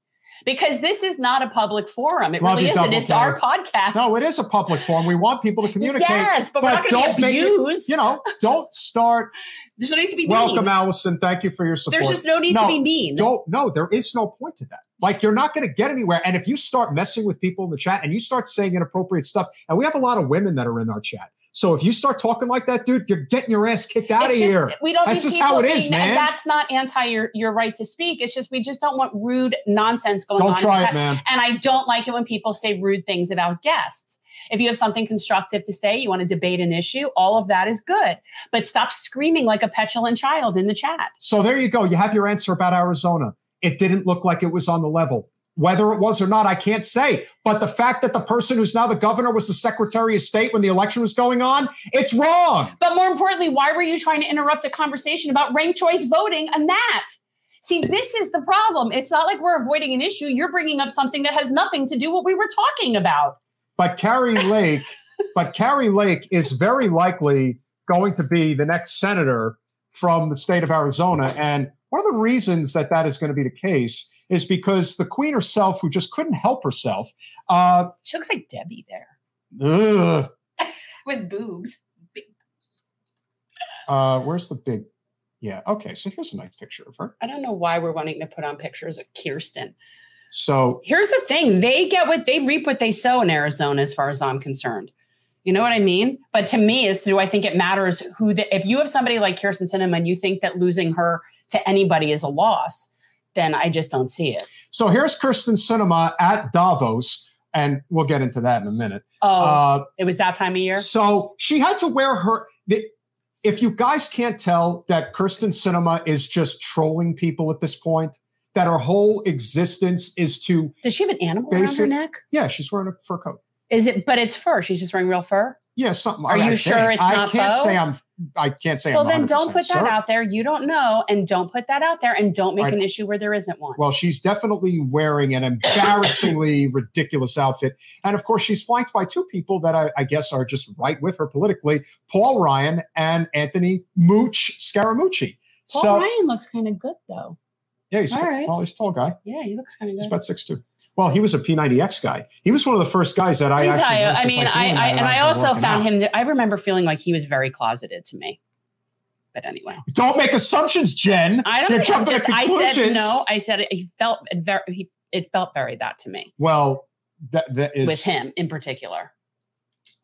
because this is not a public forum It Love really isn't. it's our podcast No, it is a public forum. We want people to communicate. yes but, we're not going don't to be make it- abused you know, don't start. there's no need to be Welcome, mean Allison. Thank you for your support. there's just no need to be mean Don't. No, there is no point to that. Like you're not going to get anywhere. And if you start messing with people in the chat and you start saying inappropriate stuff, and we have a lot of women that are in our chat. So if you start talking like that, dude, you're getting your ass kicked out it's of just, here. We don't. That's just how it is, man. That's not anti your your right to speak. It's just we just don't want rude nonsense going don't on. Don't try it, man. And I don't like it when people say rude things about guests. If you have something constructive to say, you want to debate an issue, all of that is good. But stop screaming like a petulant child in the chat. So there you go. You have your answer about Arizona. It didn't look like it was on the level. Whether it was or not, I can't say. But the fact that the person who's now the governor was the Secretary of State when the election was going on, it's wrong. But more importantly, why were you trying to interrupt a conversation about ranked choice voting and that? See, this is the problem. It's not like we're avoiding an issue. You're bringing up something that has nothing to do what we were talking about. But Kari Lake, but Kari Lake is very likely going to be the next senator from the state of Arizona. And one of the reasons that that is going to be the case is because the queen herself, who just couldn't help herself, uh, she looks like Debbie there, with boobs. Uh, where's the big? Yeah. Okay. So here's a nice picture of her. I don't know why we're wanting to put on pictures of Kyrsten. So here's the thing: they get what they reap what they sow in Arizona, as far as I'm concerned. You know what I mean? But to me, is do I think it matters who the, if you have somebody like Kyrsten Sinema and you think that losing her to anybody is a loss, then I just don't see it. So here's Kyrsten Sinema at Davos, and we'll get into that in a minute. Oh, uh, it was that time of year. So she had to wear her. The, if you guys can't tell that Kyrsten Sinema is just trolling people at this point, that her whole existence is to. Does she have an animal basic, around her neck? Yeah, she's wearing a fur coat. Is it? But it's fur. She's just wearing real fur. Yeah, something. Are I, you I sure it's I not can't faux? say I'm. I can't say. Well, I'm then don't put that certain. out there. You don't know, and don't put that out there, and don't make an issue where there isn't one. Well, she's definitely wearing an embarrassingly ridiculous outfit, and of course, she's flanked by two people that I, I, guess are just right with her politically: Paul Ryan and Anthony Mooch Scaramucci. Paul so, Ryan looks kind of good, though. Yeah, he's, tall, right. well, he's a tall guy. Yeah, he looks kind of good. He's about six two. Well, he was a P90X guy. He was one of the first guys that I, actually. You, I mean, I, I and I also found out. him. I remember feeling like he was very closeted to me. But anyway, don't make assumptions, Jen. I don't. You're jumping just, I said no. I said he felt very. He, it felt very that to me. Well, that that is with him in particular.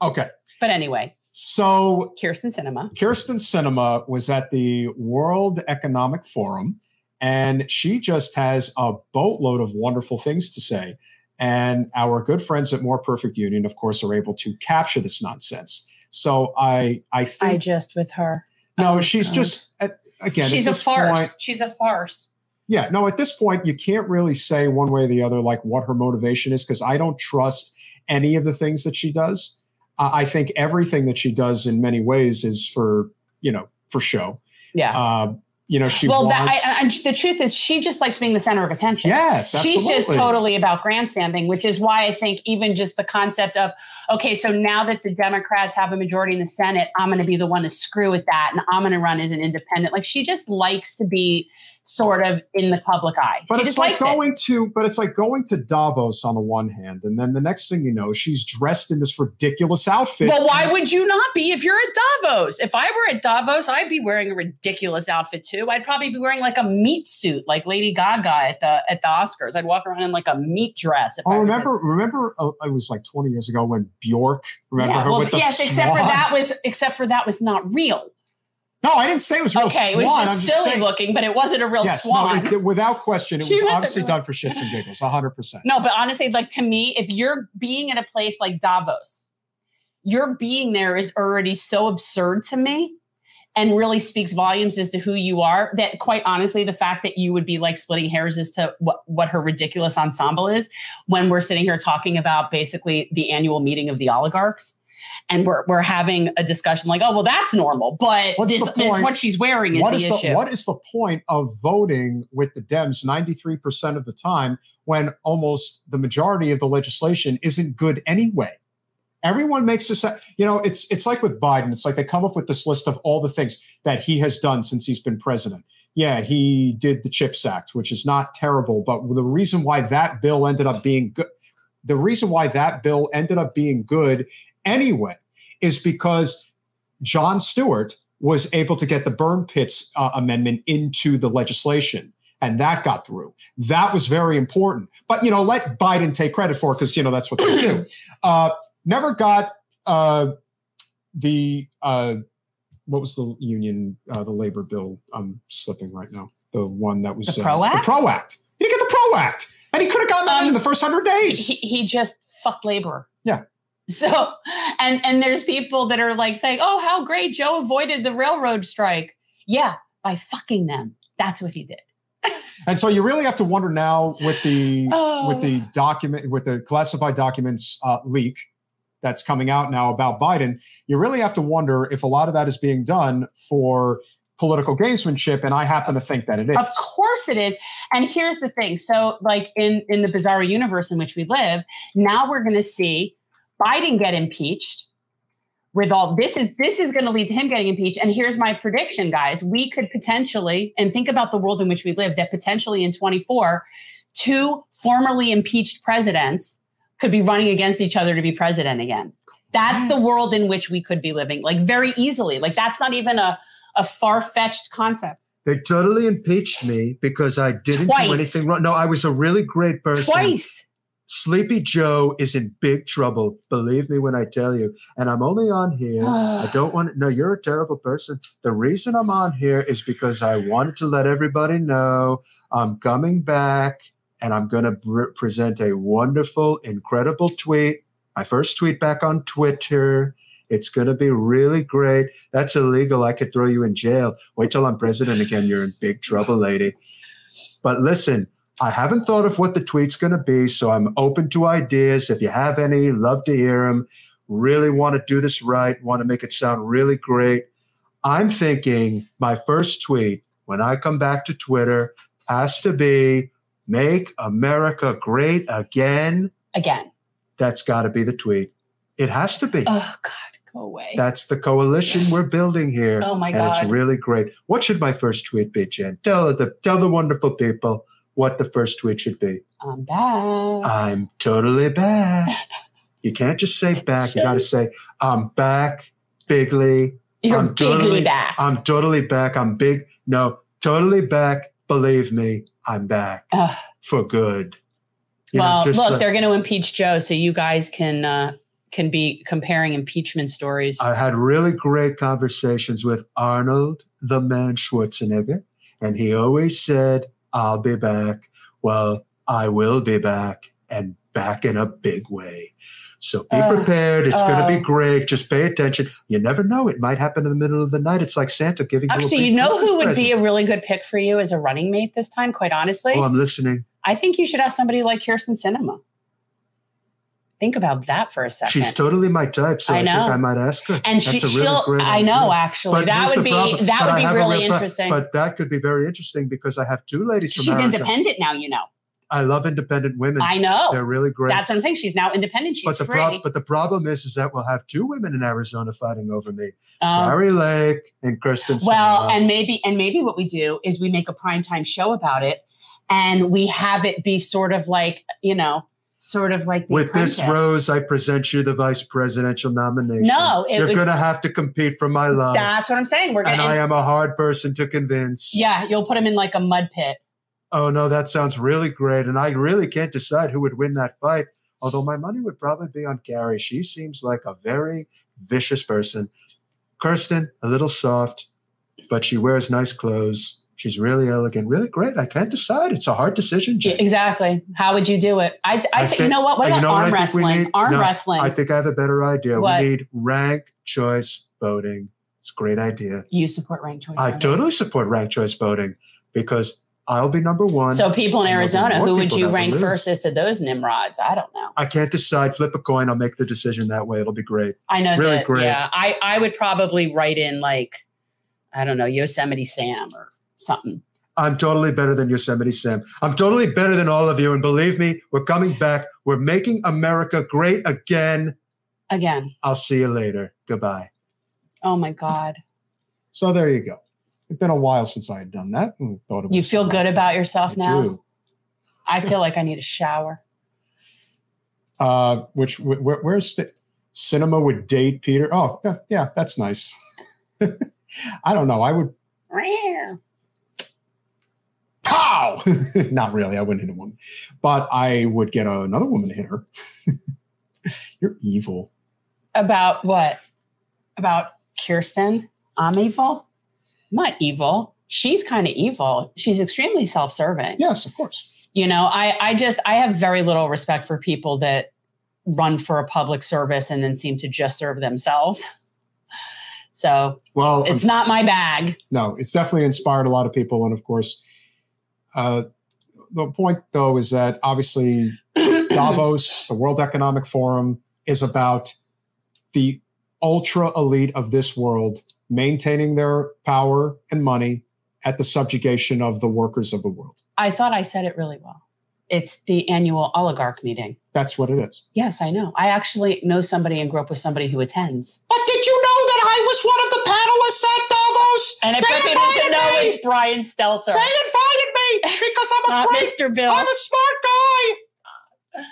Okay. But anyway. So Kyrsten Sinema. Kyrsten Sinema was at the World Economic Forum and she just has a boatload of wonderful things to say. And our good friends at More Perfect Union, of course, are able to capture this nonsense. So I, I think I just with her. No, oh, she's God. just again. She's a farce. Point, she's a farce. Yeah, no. At this point, you can't really say one way or the other like what her motivation is because I don't trust any of the things that she does. Uh, I think everything that she does in many ways is for you know for show. Yeah. Uh, you know she well wants, that, I, and the truth is she just likes being the center of attention yes absolutely. she's just totally about grandstanding which is why i think even just the concept of okay so now that the democrats have a majority in the senate i'm going to be the one to screw with that and i'm going to run as an independent like she just likes to be sort of in the public eye. But she it's like going it. to, but it's like going to Davos on the one hand, and then the next thing you know, she's dressed in this ridiculous outfit. Well, why would you not be if you're at Davos? If I were at Davos, I'd be wearing a ridiculous outfit too. I'd probably be wearing like a meat suit, like Lady Gaga at the at the Oscars. I'd walk around in like a meat dress. oh, I remember, at- remember, uh, it was like 20 years ago when Björk. Remember yeah, her well, with the yes, swan? except for that was except for that was not real. No, I didn't say it was real okay, swan. it was just silly saying, looking, but it wasn't a real yes, swan. No, it, without question, it was obviously done for shits and giggles, hundred percent. No, but honestly, like to me, if you're being in a place like Davos, your being there is already so absurd to me and really speaks volumes as to who you are that quite honestly the fact that you would be like splitting hairs as to what, what her ridiculous ensemble is when we're sitting here talking about basically the annual meeting of the oligarchs and we're we're having a discussion like, oh well, that's normal, but What's this, this what she's wearing is what the is issue. The, what is the point of voting with the Dems ninety three percent of the time when almost the majority of the legislation isn't good anyway? Everyone makes this, you know, it's it's like with Biden. It's like they come up with this list of all the things that he has done since he's been president. Yeah, he did the CHIPS Act, which is not terrible, but the reason why that bill ended up being good, the reason why that bill ended up being good anyway is because Jon Stewart was able to get the burn pits uh, amendment into the legislation. and that got through. That was very important. But you know, let Biden take credit for it because you know that's what they do. Uh, never got uh, the uh, what was the union, uh, the labor bill? I'm slipping right now. The one that was the Pro Act. The Pro Act. He didn't get the Pro Act, and he could have gotten that um, in the first hundred days. He, he just fucked labor. Yeah. So, and and there's people that are like saying, "Oh, how great Joe avoided the railroad strike." Yeah, by fucking them. That's what he did. and so you really have to wonder now with the oh. with the document with the classified documents uh, leak that's coming out now about Biden. You really have to wonder if a lot of that is being done for political gamesmanship and i happen to think that it is of course it is and here's the thing so like in in the bizarre universe in which we live now we're going to see biden get impeached with all this is this is going to lead to him getting impeached and here's my prediction guys we could potentially and think about the world in which we live that potentially in 24 two formerly impeached presidents could be running against each other to be president again that's the world in which we could be living like very easily like that's not even a, a far-fetched concept they totally impeached me because I didn't Twice. do anything wrong. No, I was a really great person. Twice. Sleepy Joe is in big trouble. Believe me when I tell you. And I'm only on here. I don't want to. No, you're a terrible person. The reason I'm on here is because I wanted to let everybody know I'm coming back and I'm going to pr- present a wonderful, incredible tweet. My first tweet back on Twitter. It's going to be really great. That's illegal. I could throw you in jail. Wait till I'm president again. You're in big trouble, lady. But listen, I haven't thought of what the tweet's going to be, so I'm open to ideas. If you have any, love to hear them. Really want to do this right, want to make it sound really great. I'm thinking my first tweet when I come back to Twitter has to be make America great again. Again. That's got to be the tweet. It has to be. Oh, God. Go away. That's the coalition we're building here. Oh my God. And it's really great. What should my first tweet be, Jen? Tell the tell the wonderful people what the first tweet should be. I'm back. I'm totally back. you can't just say back. You got to say, I'm back, bigly. You're I'm bigly totally, back. I'm totally back. I'm big. No, totally back. Believe me, I'm back Ugh. for good. You well, know, look, like, they're going to impeach Joe, so you guys can uh, can be comparing impeachment stories. I had really great conversations with Arnold, the man Schwarzenegger, and he always said, I'll be back. Well, I will be back and back in a big way. So be uh, prepared. It's uh, going to be great. Just pay attention. You never know. It might happen in the middle of the night. It's like Santa giving Actually, you you know Christmas who would present. be a really good pick for you as a running mate this time, quite honestly? Oh, I'm listening. I think you should ask somebody like Kyrsten Sinema. Think about that for a second. She's totally my type, so I, know. I think I might ask her. And she, That's a really great I know, actually, but that would be problem. that but would be really interesting. But that could be very interesting because I have two ladies from Arizona. She's Arizona. independent now, you know. I love independent women. I know they're really great. That's what I'm saying. She's now independent. She's but the free. Pro- but the problem is, is that we'll have two women in Arizona fighting over me, um, Kari Lake and Kristen. Well, and maybe and maybe what we do is we make a primetime show about it, and we have it be sort of like you know sort of like with apprentice. this rose i present you the vice presidential nomination no you're would, gonna have to compete for my love that's what i'm saying we're gonna and i am a hard person to convince yeah you'll put him in like a mud pit oh no that sounds really great and i really can't decide who would win that fight although my money would probably be on Kari. She seems like a very vicious person. Kyrsten, a little soft, but she wears nice clothes. She's really elegant, really great. I can't decide. It's a hard decision. Jay. Exactly. How would you do it? I, I, I say, think, you know what? What about you know arm what wrestling? Arm no, wrestling. I think I have a better idea. What? We need rank choice voting. It's a great idea. You support rank choice. I voting. totally support rank choice voting because I'll be number one. So people in Arizona, who would you rank first as to those Nimrods? I don't know. I can't decide. Flip a coin. I'll make the decision that way. It'll be great. I know. Really that, great. Yeah, I I would probably write in like, I don't know, Yosemite Sam or something. I'm totally better than Yosemite Sam. I'm totally better than all of you. And believe me, we're coming back. We're making America great again. Again. I'll see you later. Goodbye. Oh my God. So there you go. It's been a while since I had done that and thought it You feel good time. about yourself I now? Do. I feel like I need a shower. Uh, which where, where's the, Sinema would date Peter? Oh, yeah, that's nice. I don't know. I would. Pow! No, not really. I wouldn't hit a woman, but I would get another woman to hit her. You're evil. About what? About Kyrsten? I'm evil. I'm not evil. She's kind of evil. She's extremely self-serving. Yes, of course. You know, I I just I have very little respect for people that run for a public service and then seem to just serve themselves. So, well, it's um, not my bag. No, it's definitely inspired a lot of people, and of course, uh, the point though is that obviously Davos, the World Economic Forum, is about the ultra elite of this world maintaining their power and money at the subjugation of the workers of the world. I thought I said it really well. It's the annual oligarch meeting. That's what it is. Yes, I know. I actually know somebody and grew up with somebody who attends. But did you know that I was one of the panelists at Davos? And if they people to know, me. it's Brian Stelter. They invited me because I'm a Not great, Mr. Bill. I'm a smart guy.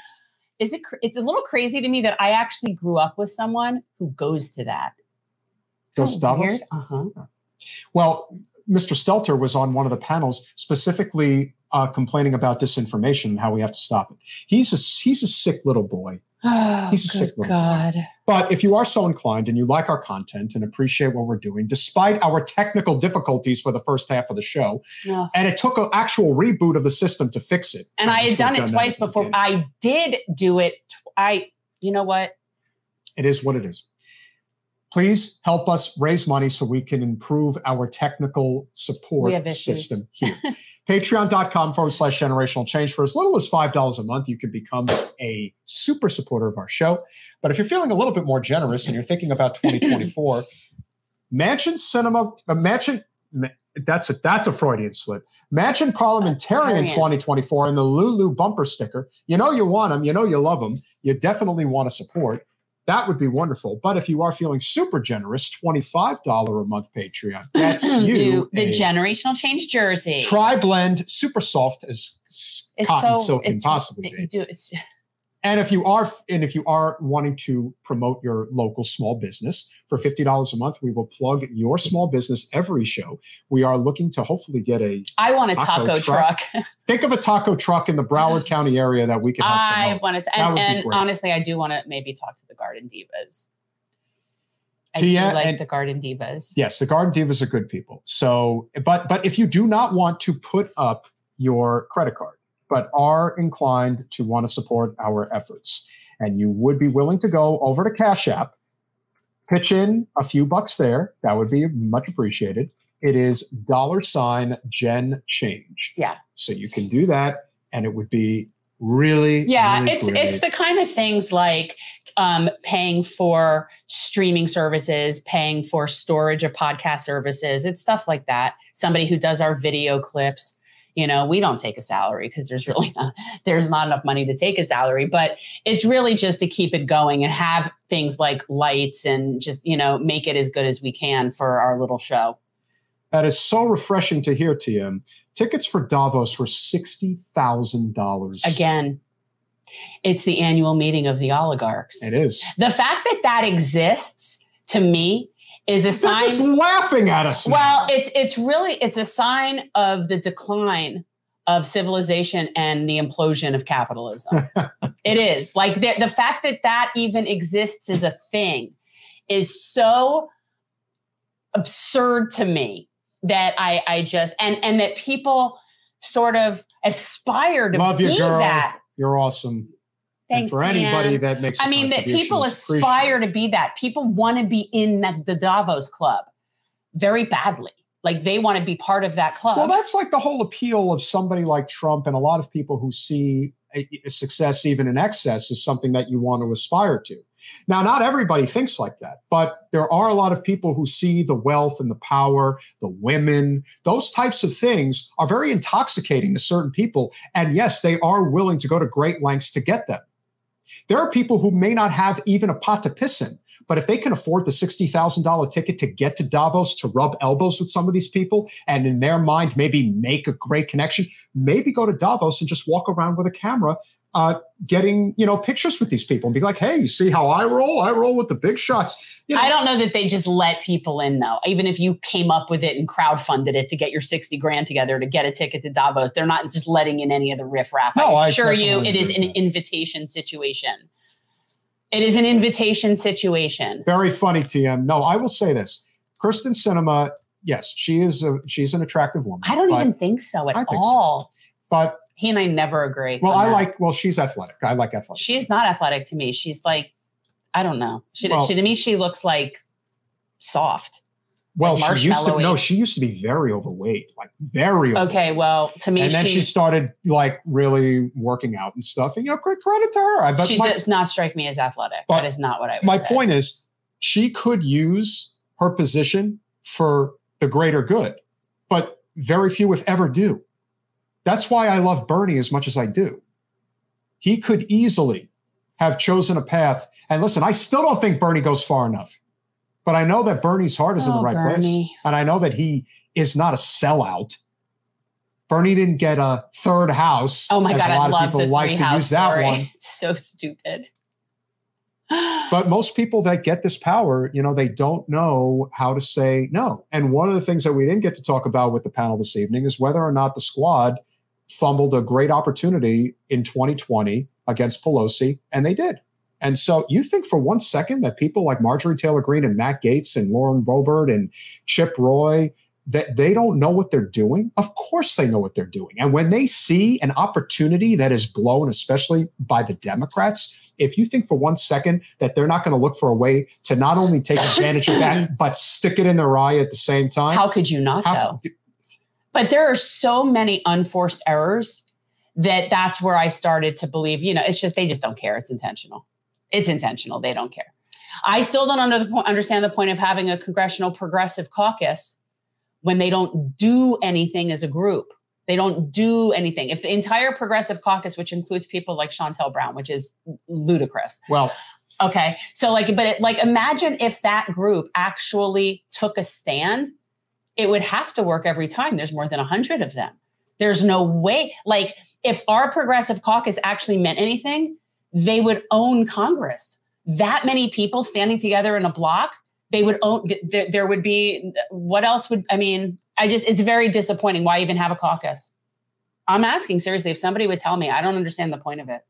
Is it? It's a little crazy to me that I actually grew up with someone who goes to that. Goes to Davos. Uh huh. Well, Mr. Stelter was on one of the panels specifically uh, complaining about disinformation and how we have to stop it. He's a he's a sick little boy. Oh, he's a sick little God. boy. But if you are so inclined and you like our content and appreciate what we're doing, despite our technical difficulties for the first half of the show, oh. and it took an actual reboot of the system to fix it. And I had done it done twice before. I did do it. Tw- I, you know what? It is what it is. Please help us raise money so we can improve our technical support system here. Patreon.com forward slash generational change. For as little as $5 a month, you can become a super supporter of our show. But if you're feeling a little bit more generous and you're thinking about 2024, Manchin Sinema, uh, Manchin, that's a that's a Freudian slip. Manchin Parliamentarian 2024 and the Lulu bumper sticker. You know you want them. You know you love them. You definitely want to support. That would be wonderful. But if you are feeling super generous, $25 a month Patreon. That's you. the generational change jersey. Tri blend, super soft as it's cotton so, silk can possibly be. Do, it's, and if you are and if you are wanting to promote your local small business for $50 a month, we will plug your small business every show. We are looking to hopefully get a I want a taco, taco truck. truck. Think of a taco truck in the Broward County area that we can help I promote. wanted to and, and honestly I do want to maybe talk to the Garden Divas. I Tia, like and, the Garden Divas. Yes, the Garden Divas are good people. So but but if you do not want to put up your credit card but are inclined to want to support our efforts. And you would be willing to go over to Cash App, pitch in a few bucks there. That would be much appreciated. It is dollar sign Gen Change. Yeah. So you can do that, and it would be really yeah really it's great. it's the kind of things like um, paying for streaming services paying for storage of podcast services it's stuff like that somebody who does our video clips you know we don't take a salary because there's really not there's not enough money to take a salary but it's really just to keep it going and have things like lights and just you know make it as good as we can for our little show. That is so refreshing to hear tm tickets for davos were $60000 again it's the annual meeting of the oligarchs. It is. The fact that that exists to me is a sign They're just laughing at us. Now. Well, it's it's really it's a sign of the decline of civilization and the implosion of capitalism. it is like the, the fact that that even exists as a thing is so absurd to me that I I just and and that people sort of aspire to Love be you, girl. that. You're awesome. Thanks, and for anybody that makes, I mean, that people aspire to be that. People want to be in that, the Davos Club very badly. Like they want to be part of that club. Well, that's like the whole appeal of somebody like Trump and a lot of people who see a, a success even in excess is something that you want to aspire to. Now, not everybody thinks like that, but there are a lot of people who see the wealth and the power, the women, those types of things are very intoxicating to certain people. And yes, they are willing to go to great lengths to get them. There are people who may not have even a pot to piss in, but if they can afford the $60,000 ticket to get to Davos to rub elbows with some of these people and in their mind maybe make a great connection, maybe go to Davos and just walk around with a camera uh, getting you know pictures with these people and be like, hey, you see how I roll? I roll with the big shots. You know, I don't know that they just let people in though. Even if you came up with it and crowdfunded it to get your 60 grand together to get a ticket to Davos, they're not just letting in any of the riffraff. No, I assure I you it is an that. invitation situation. It is an invitation situation. Very funny, TM. No, I will say this. Kristen Sinema, yes, she is a she's an attractive woman. I don't even think so at all. So. But he and I never agree. Well, I that. like well, she's athletic. I like athletic. She's not athletic to me. She's like I don't know. She, well, she to me, she looks like soft. Well, like she used to no, she used to be very overweight, like very. Overweight. Okay, well, to me, and then she, she, started like really working out and stuff. And you know, great credit to her. But she my, does not strike me as athletic. That is not what I. my say. point is, she could use her position for the greater good, but very few, if ever, do. That's why I love Bernie as much as I do. He could easily have chosen a path. And listen, I still don't think Bernie goes far enough, but I know that Bernie's heart is oh, in the oh, right Bernie. place. And I know that he is not a sellout. Bernie didn't get a third house. Oh my God, I love the like to use that story. one. It's so stupid. but most people that get this power, you know, they don't know how to say no. And one of the things that we didn't get to talk about with the panel this evening is whether or not the squad fumbled a great opportunity in 2020 against Pelosi, and they did. And so you think for one second that people like Marjorie Taylor Greene and Matt Gaetz and Lauren Boebert and Chip Roy that they don't know what they're doing? Of course they know what they're doing. And when they see an opportunity that is blown, especially by the Democrats, if you think for one second that they're not going to look for a way to not only take advantage of that, but stick it in their eye at the same time. How could you not, how, though? But there are so many unforced errors that that's where I started to believe, you know, it's just, they just don't care. It's intentional. It's intentional. They don't care. I still don't under the, understand the point of having a congressional progressive caucus when they don't do anything as a group. They don't do anything. If the entire progressive caucus, which includes people like Shontel Brown, which is ludicrous. Well, okay. So like, but it, like, imagine if that group actually took a stand, it would have to work every time. There's more than a hundred of them. There's no way. Like, if our progressive caucus actually meant anything, they would own Congress. That many people standing together in a block, they would own, there, would be, what else would, I mean, I just, it's very disappointing. Why even have a caucus? I'm asking seriously, if somebody would tell me, I don't understand the point of it.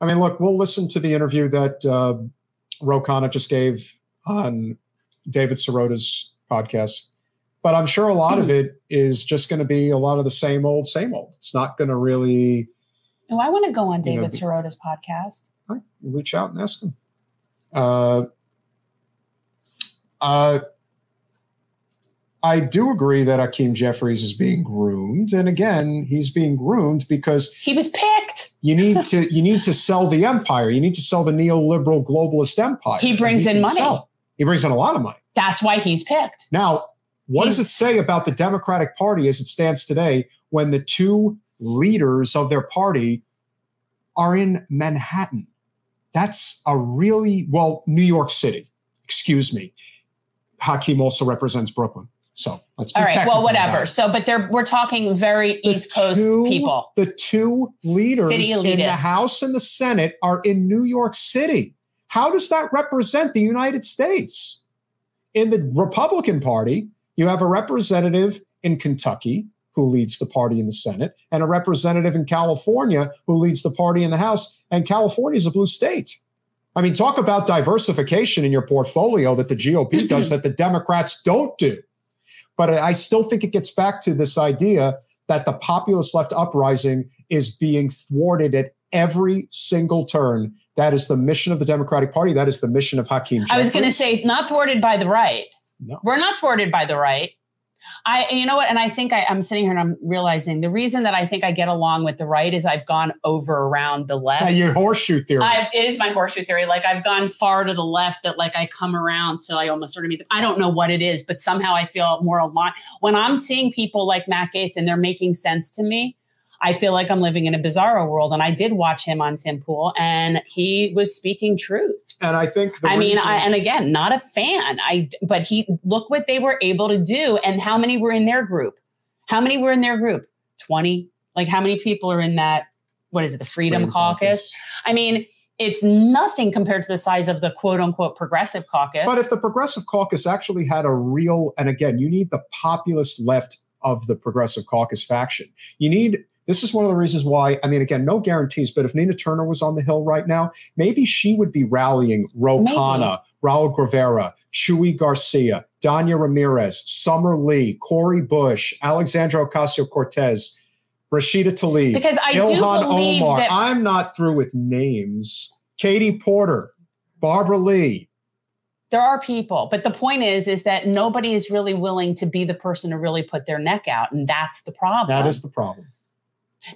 I mean, look, we'll listen to the interview that uh, Ro just gave on David Sirota's podcast but I'm sure a lot of hmm. it is just going to be a lot of the same old, same old. It's not going to really. Oh, I want to go on David you know, Sirota's podcast. Right, reach out and ask him. Uh, uh, I do agree that Hakeem Jeffries is being groomed, and again, he's being groomed because he was picked. You need to you need to sell the empire. You need to sell the neoliberal globalist empire. He brings in money. Sell. He brings in a lot of money. That's why he's picked. Now, what does it say about the Democratic Party as it stands today when the two leaders of their party are in Manhattan? That's a really, well, New York City, excuse me. Hakeem also represents Brooklyn. So let's be all right. Well, whatever. So, but they're we're talking very the East Coast two, people. The two leaders in the House and the Senate are in New York City. How does that represent the United States? In the Republican Party, you have a representative in Kentucky who leads the party in the Senate and a representative in California who leads the party in the House. And California is a blue state. I mean, talk about diversification in your portfolio that the GOP does that the Democrats don't do. But I still think it gets back to this idea that the populist left uprising is being thwarted at every single turn. That is the mission of the Democratic Party. That is the mission of Hakeem. Jeffries. I was going to say, not thwarted by the right. No. We're not thwarted by the right. I, you know what? And I think I, am sitting here and I'm realizing the reason that I think I get along with the right is I've gone over around the left. Yeah, your horseshoe theory. I've, it is my horseshoe theory. Like I've gone far to the left that like I come around. So I almost sort of meet, I don't know what it is, but somehow I feel more aligned. When I'm seeing people like Matt Gaetz and they're making sense to me, I feel like I'm living in a bizarro world. And I did watch him on Tim Pool, and he was speaking truth. And I think I mean, I, and again, not a fan. I but he look what they were able to do, and how many were in their group? How many were in their group? Twenty. Like how many people are in that what is it, the Freedom, Freedom Caucus. Caucus. I mean, it's nothing compared to the size of the quote unquote progressive caucus. But if the progressive caucus actually had a real, and again, you need the populist left of the progressive caucus faction. You need this is one of the reasons why, I mean, again, no guarantees, but if Nina Turner was on the Hill right now, maybe she would be rallying Ro Khanna, Raúl Grijalva, Chuy Garcia, Danya Ramirez, Summer Lee, Cori Bush, Alexandra Ocasio Cortez, Rashida Tlaib, because I Ilhan Omar. That- I'm not through with names. Katie Porter, Barbara Lee. There are people, but the point is, is that nobody is really willing to be the person to really put their neck out, and that's the problem. That is the problem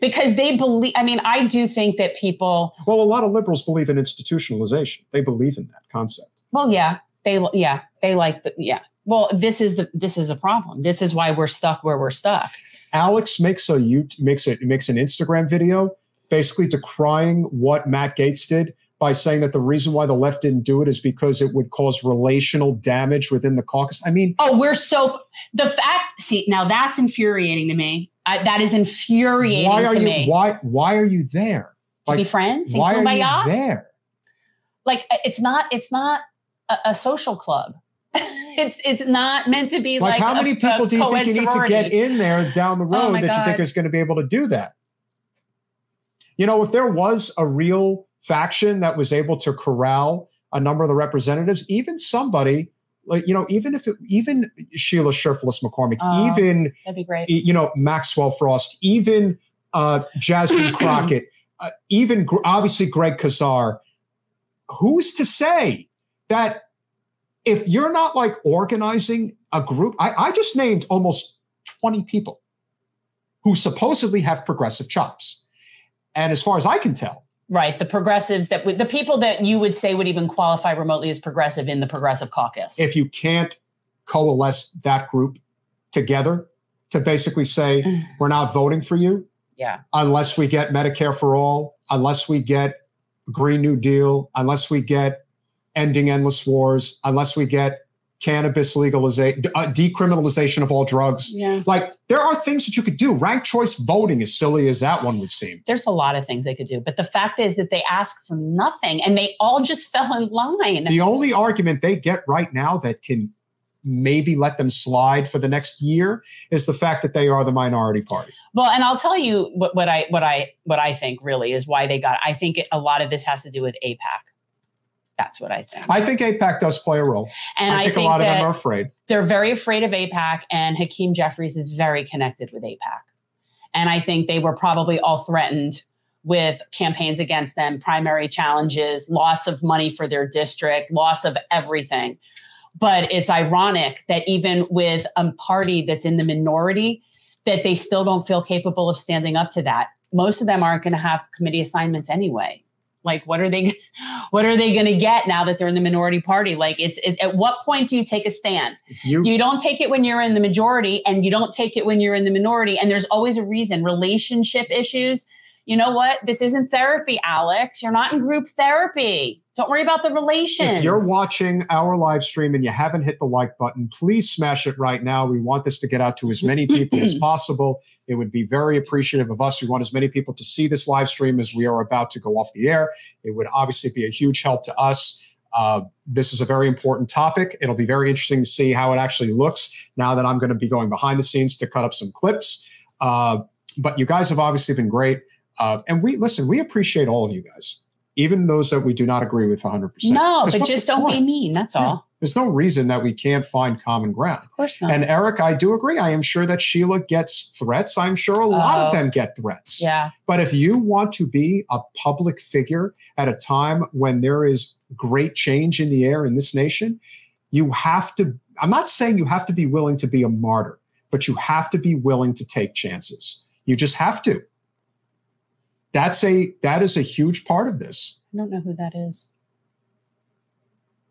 because they believe i mean i do think that people well a lot of liberals believe in institutionalization they believe in that concept well yeah they yeah they like the yeah well this is the this is a problem this is why we're stuck where we're stuck Alex makes a you makes it makes an Instagram video basically decrying what Matt Gaetz did by saying that the reason why the left didn't do it is because it would cause relational damage within the caucus. I mean, oh, we're so the fact. See, now that's infuriating to me. I, that is infuriating why are to you, me. Why? Why are you there? To like, be friends? Why are you there? Like uh, it's not. It's not a, a social club it's it's not meant to be like, like how many a, people a do you think you need to get in there down the oh road oh that God. you think is going to be able to do that? You know, if there was a real faction that was able to corral a number of the representatives, even somebody like you know, even if it, even Sheila Cherfilus-McCormick, oh, even that'd be great. You know, Maxwell Frost, even uh, Jasmine Crockett, uh, even obviously Greg Casar. Who's to say that if you're not like organizing a group, I, I just named almost 20 people who supposedly have progressive chops. And as far as I can tell, Right, the progressives that the people that you would say would even qualify remotely as progressive in the progressive caucus. If you can't coalesce that group together to basically say mm. we're not voting for you, yeah, unless we get Medicare for all, unless we get Green New Deal, unless we get ending endless wars unless we get cannabis legalization, uh, decriminalization of all drugs. Yeah. Like there are things that you could do. Ranked choice voting, as silly as that one would seem. There's a lot of things they could do, but the fact is that they ask for nothing and they all just fell in line. The only argument they get right now that can maybe let them slide for the next year is the fact that they are the minority party. Well, and I'll tell you what, what I what I what I think really is why they got. I think it, a lot of this has to do with AIPAC that's what I think. I think AIPAC does play a role. And I think, I think a lot of them are afraid. They're very afraid of AIPAC, and Hakeem Jeffries is very connected with AIPAC. And I think they were probably all threatened with campaigns against them, primary challenges, loss of money for their district, loss of everything. But it's ironic that even with a party that's in the minority, that they still don't feel capable of standing up to that. Most of them aren't going to have committee assignments anyway. Like, what are they, what are they going to get now that they're in the minority party? Like, it's it, at what point do you take a stand? You, you don't take it when you're in the majority, and you don't take it when you're in the minority. And there's always a reason. Relationship issues. You know what? This isn't therapy, Alex. You're not in group therapy. Don't worry about the relations. If you're watching our live stream and you haven't hit the like button, please smash it right now. We want this to get out to as many people as possible. It would be very appreciative of us. We want as many people to see this live stream as we are about to go off the air. It would obviously be a huge help to us. Uh, this is a very important topic. It'll be very interesting to see how it actually looks now that I'm going to be going behind the scenes to cut up some clips. Uh, but you guys have obviously been great. Uh, and we listen, we appreciate all of you guys even those that we do not agree with 100%. No, but just don't be mean. That's all. There's no reason that we can't find common ground. Of course not. And Eric, I do agree. I am sure that Sheila gets threats. I'm sure a lot of oh. them get threats. Yeah. But if you want to be a public figure at a time when there is great change in the air in this nation, you have to, I'm not saying you have to be willing to be a martyr, but you have to be willing to take chances. You just have to that's a that is a huge part of this. I don't know who that is.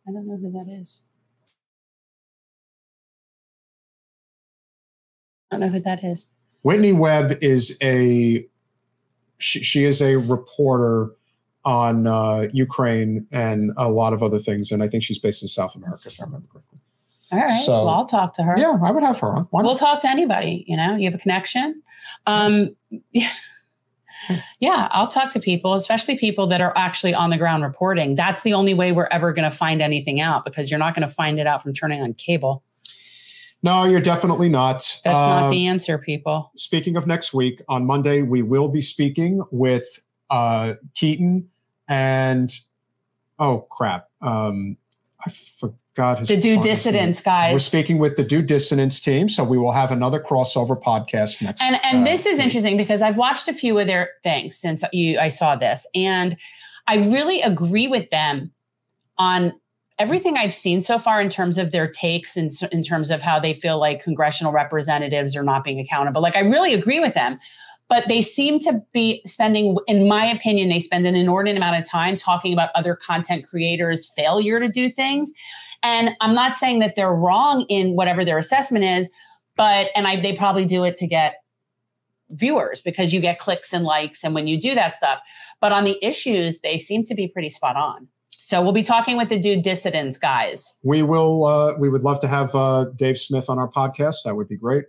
I don't know who that is. I don't know who that is. Whitney Webb is a she, she is a reporter on uh, Ukraine and a lot of other things, and I think she's based in South America, if I remember correctly. All right. So, well, I'll talk to her. Yeah, I would have her on. we'll talk to anybody. You know, you have a connection. Um, yeah. Yeah, I'll talk to people, especially people that are actually on the ground reporting. That's the only way we're ever going to find anything out because you're not going to find it out from turning on cable. No, you're definitely not. That's not the answer, people. Speaking of next week, on Monday, we will be speaking with uh, Keaton and, oh, crap. Um, I forgot his the due dissidence guys. We're speaking with the due dissidence team, so we will have another crossover podcast next. And and uh, this is interesting because I've watched a few of their things since you I saw this, and I really agree with them on everything I've seen so far in terms of their takes and in, in terms of how they feel like congressional representatives are not being accountable. Like I really agree with them but they seem to be spending in my opinion they spend an inordinate amount of time talking about other content creators failure to do things and i'm not saying that they're wrong in whatever their assessment is but and i they probably do it to get viewers because you get clicks and likes and when you do that stuff. But on the issues they seem to be pretty spot on. So we'll be talking with the dude dissidents guys. We will uh, we would love to have uh, dave smith on our podcast. That would be great.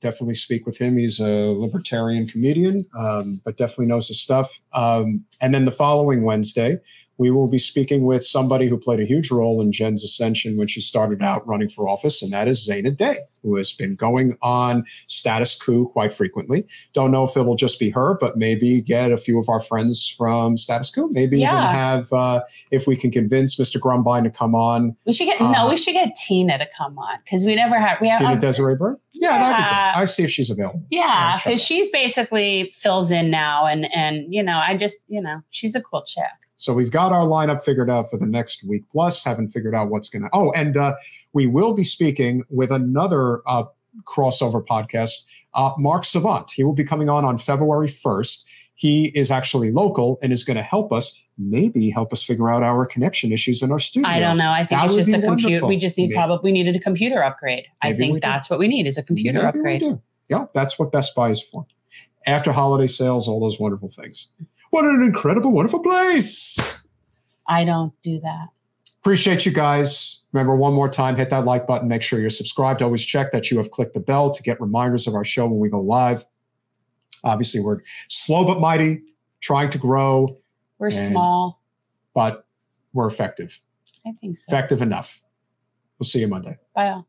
Definitely speak with him. He's a libertarian comedian, um, but definitely knows his stuff. Um, and then the following Wednesday, we will be speaking with somebody who played a huge role in Jen's ascension when she started out running for office, and that is Zaina Day, who has been going on status coup quite frequently. Don't know if it will just be her, but maybe get a few of our friends from status coup. Maybe yeah. even have, uh, if we can convince Mr. Grumbine to come on. We should get, uh, no, we should get Tina to come on because we never had, we have Tina Desiree Burke. Yeah, yeah, that'd be good. I see if she's available. Yeah, because she's basically fills in now, and and you know, I just you know, she's a cool chick. So we've got our lineup figured out for the next week plus, haven't figured out what's going to. Oh, and uh, we will be speaking with another uh, crossover podcast, uh, Mark Savant. He will be coming on on February 1st. He is actually local and is going to help us, maybe help us figure out our connection issues in our studio. I don't know. I think that it's just a computer. We just need maybe. probably we needed a computer upgrade. Maybe I think that's do. what we need is a computer maybe upgrade. Yeah, that's what Best Buy is for. After holiday sales, all those wonderful things. What an incredible, wonderful place. I don't do that. Appreciate you guys. Remember, one more time, hit that like button. Make sure you're subscribed. Always check that you have clicked the bell to get reminders of our show when we go live. Obviously, we're slow but mighty, trying to grow. We're and, small, but we're effective. I think so. Effective enough. We'll see you Monday. Bye. All.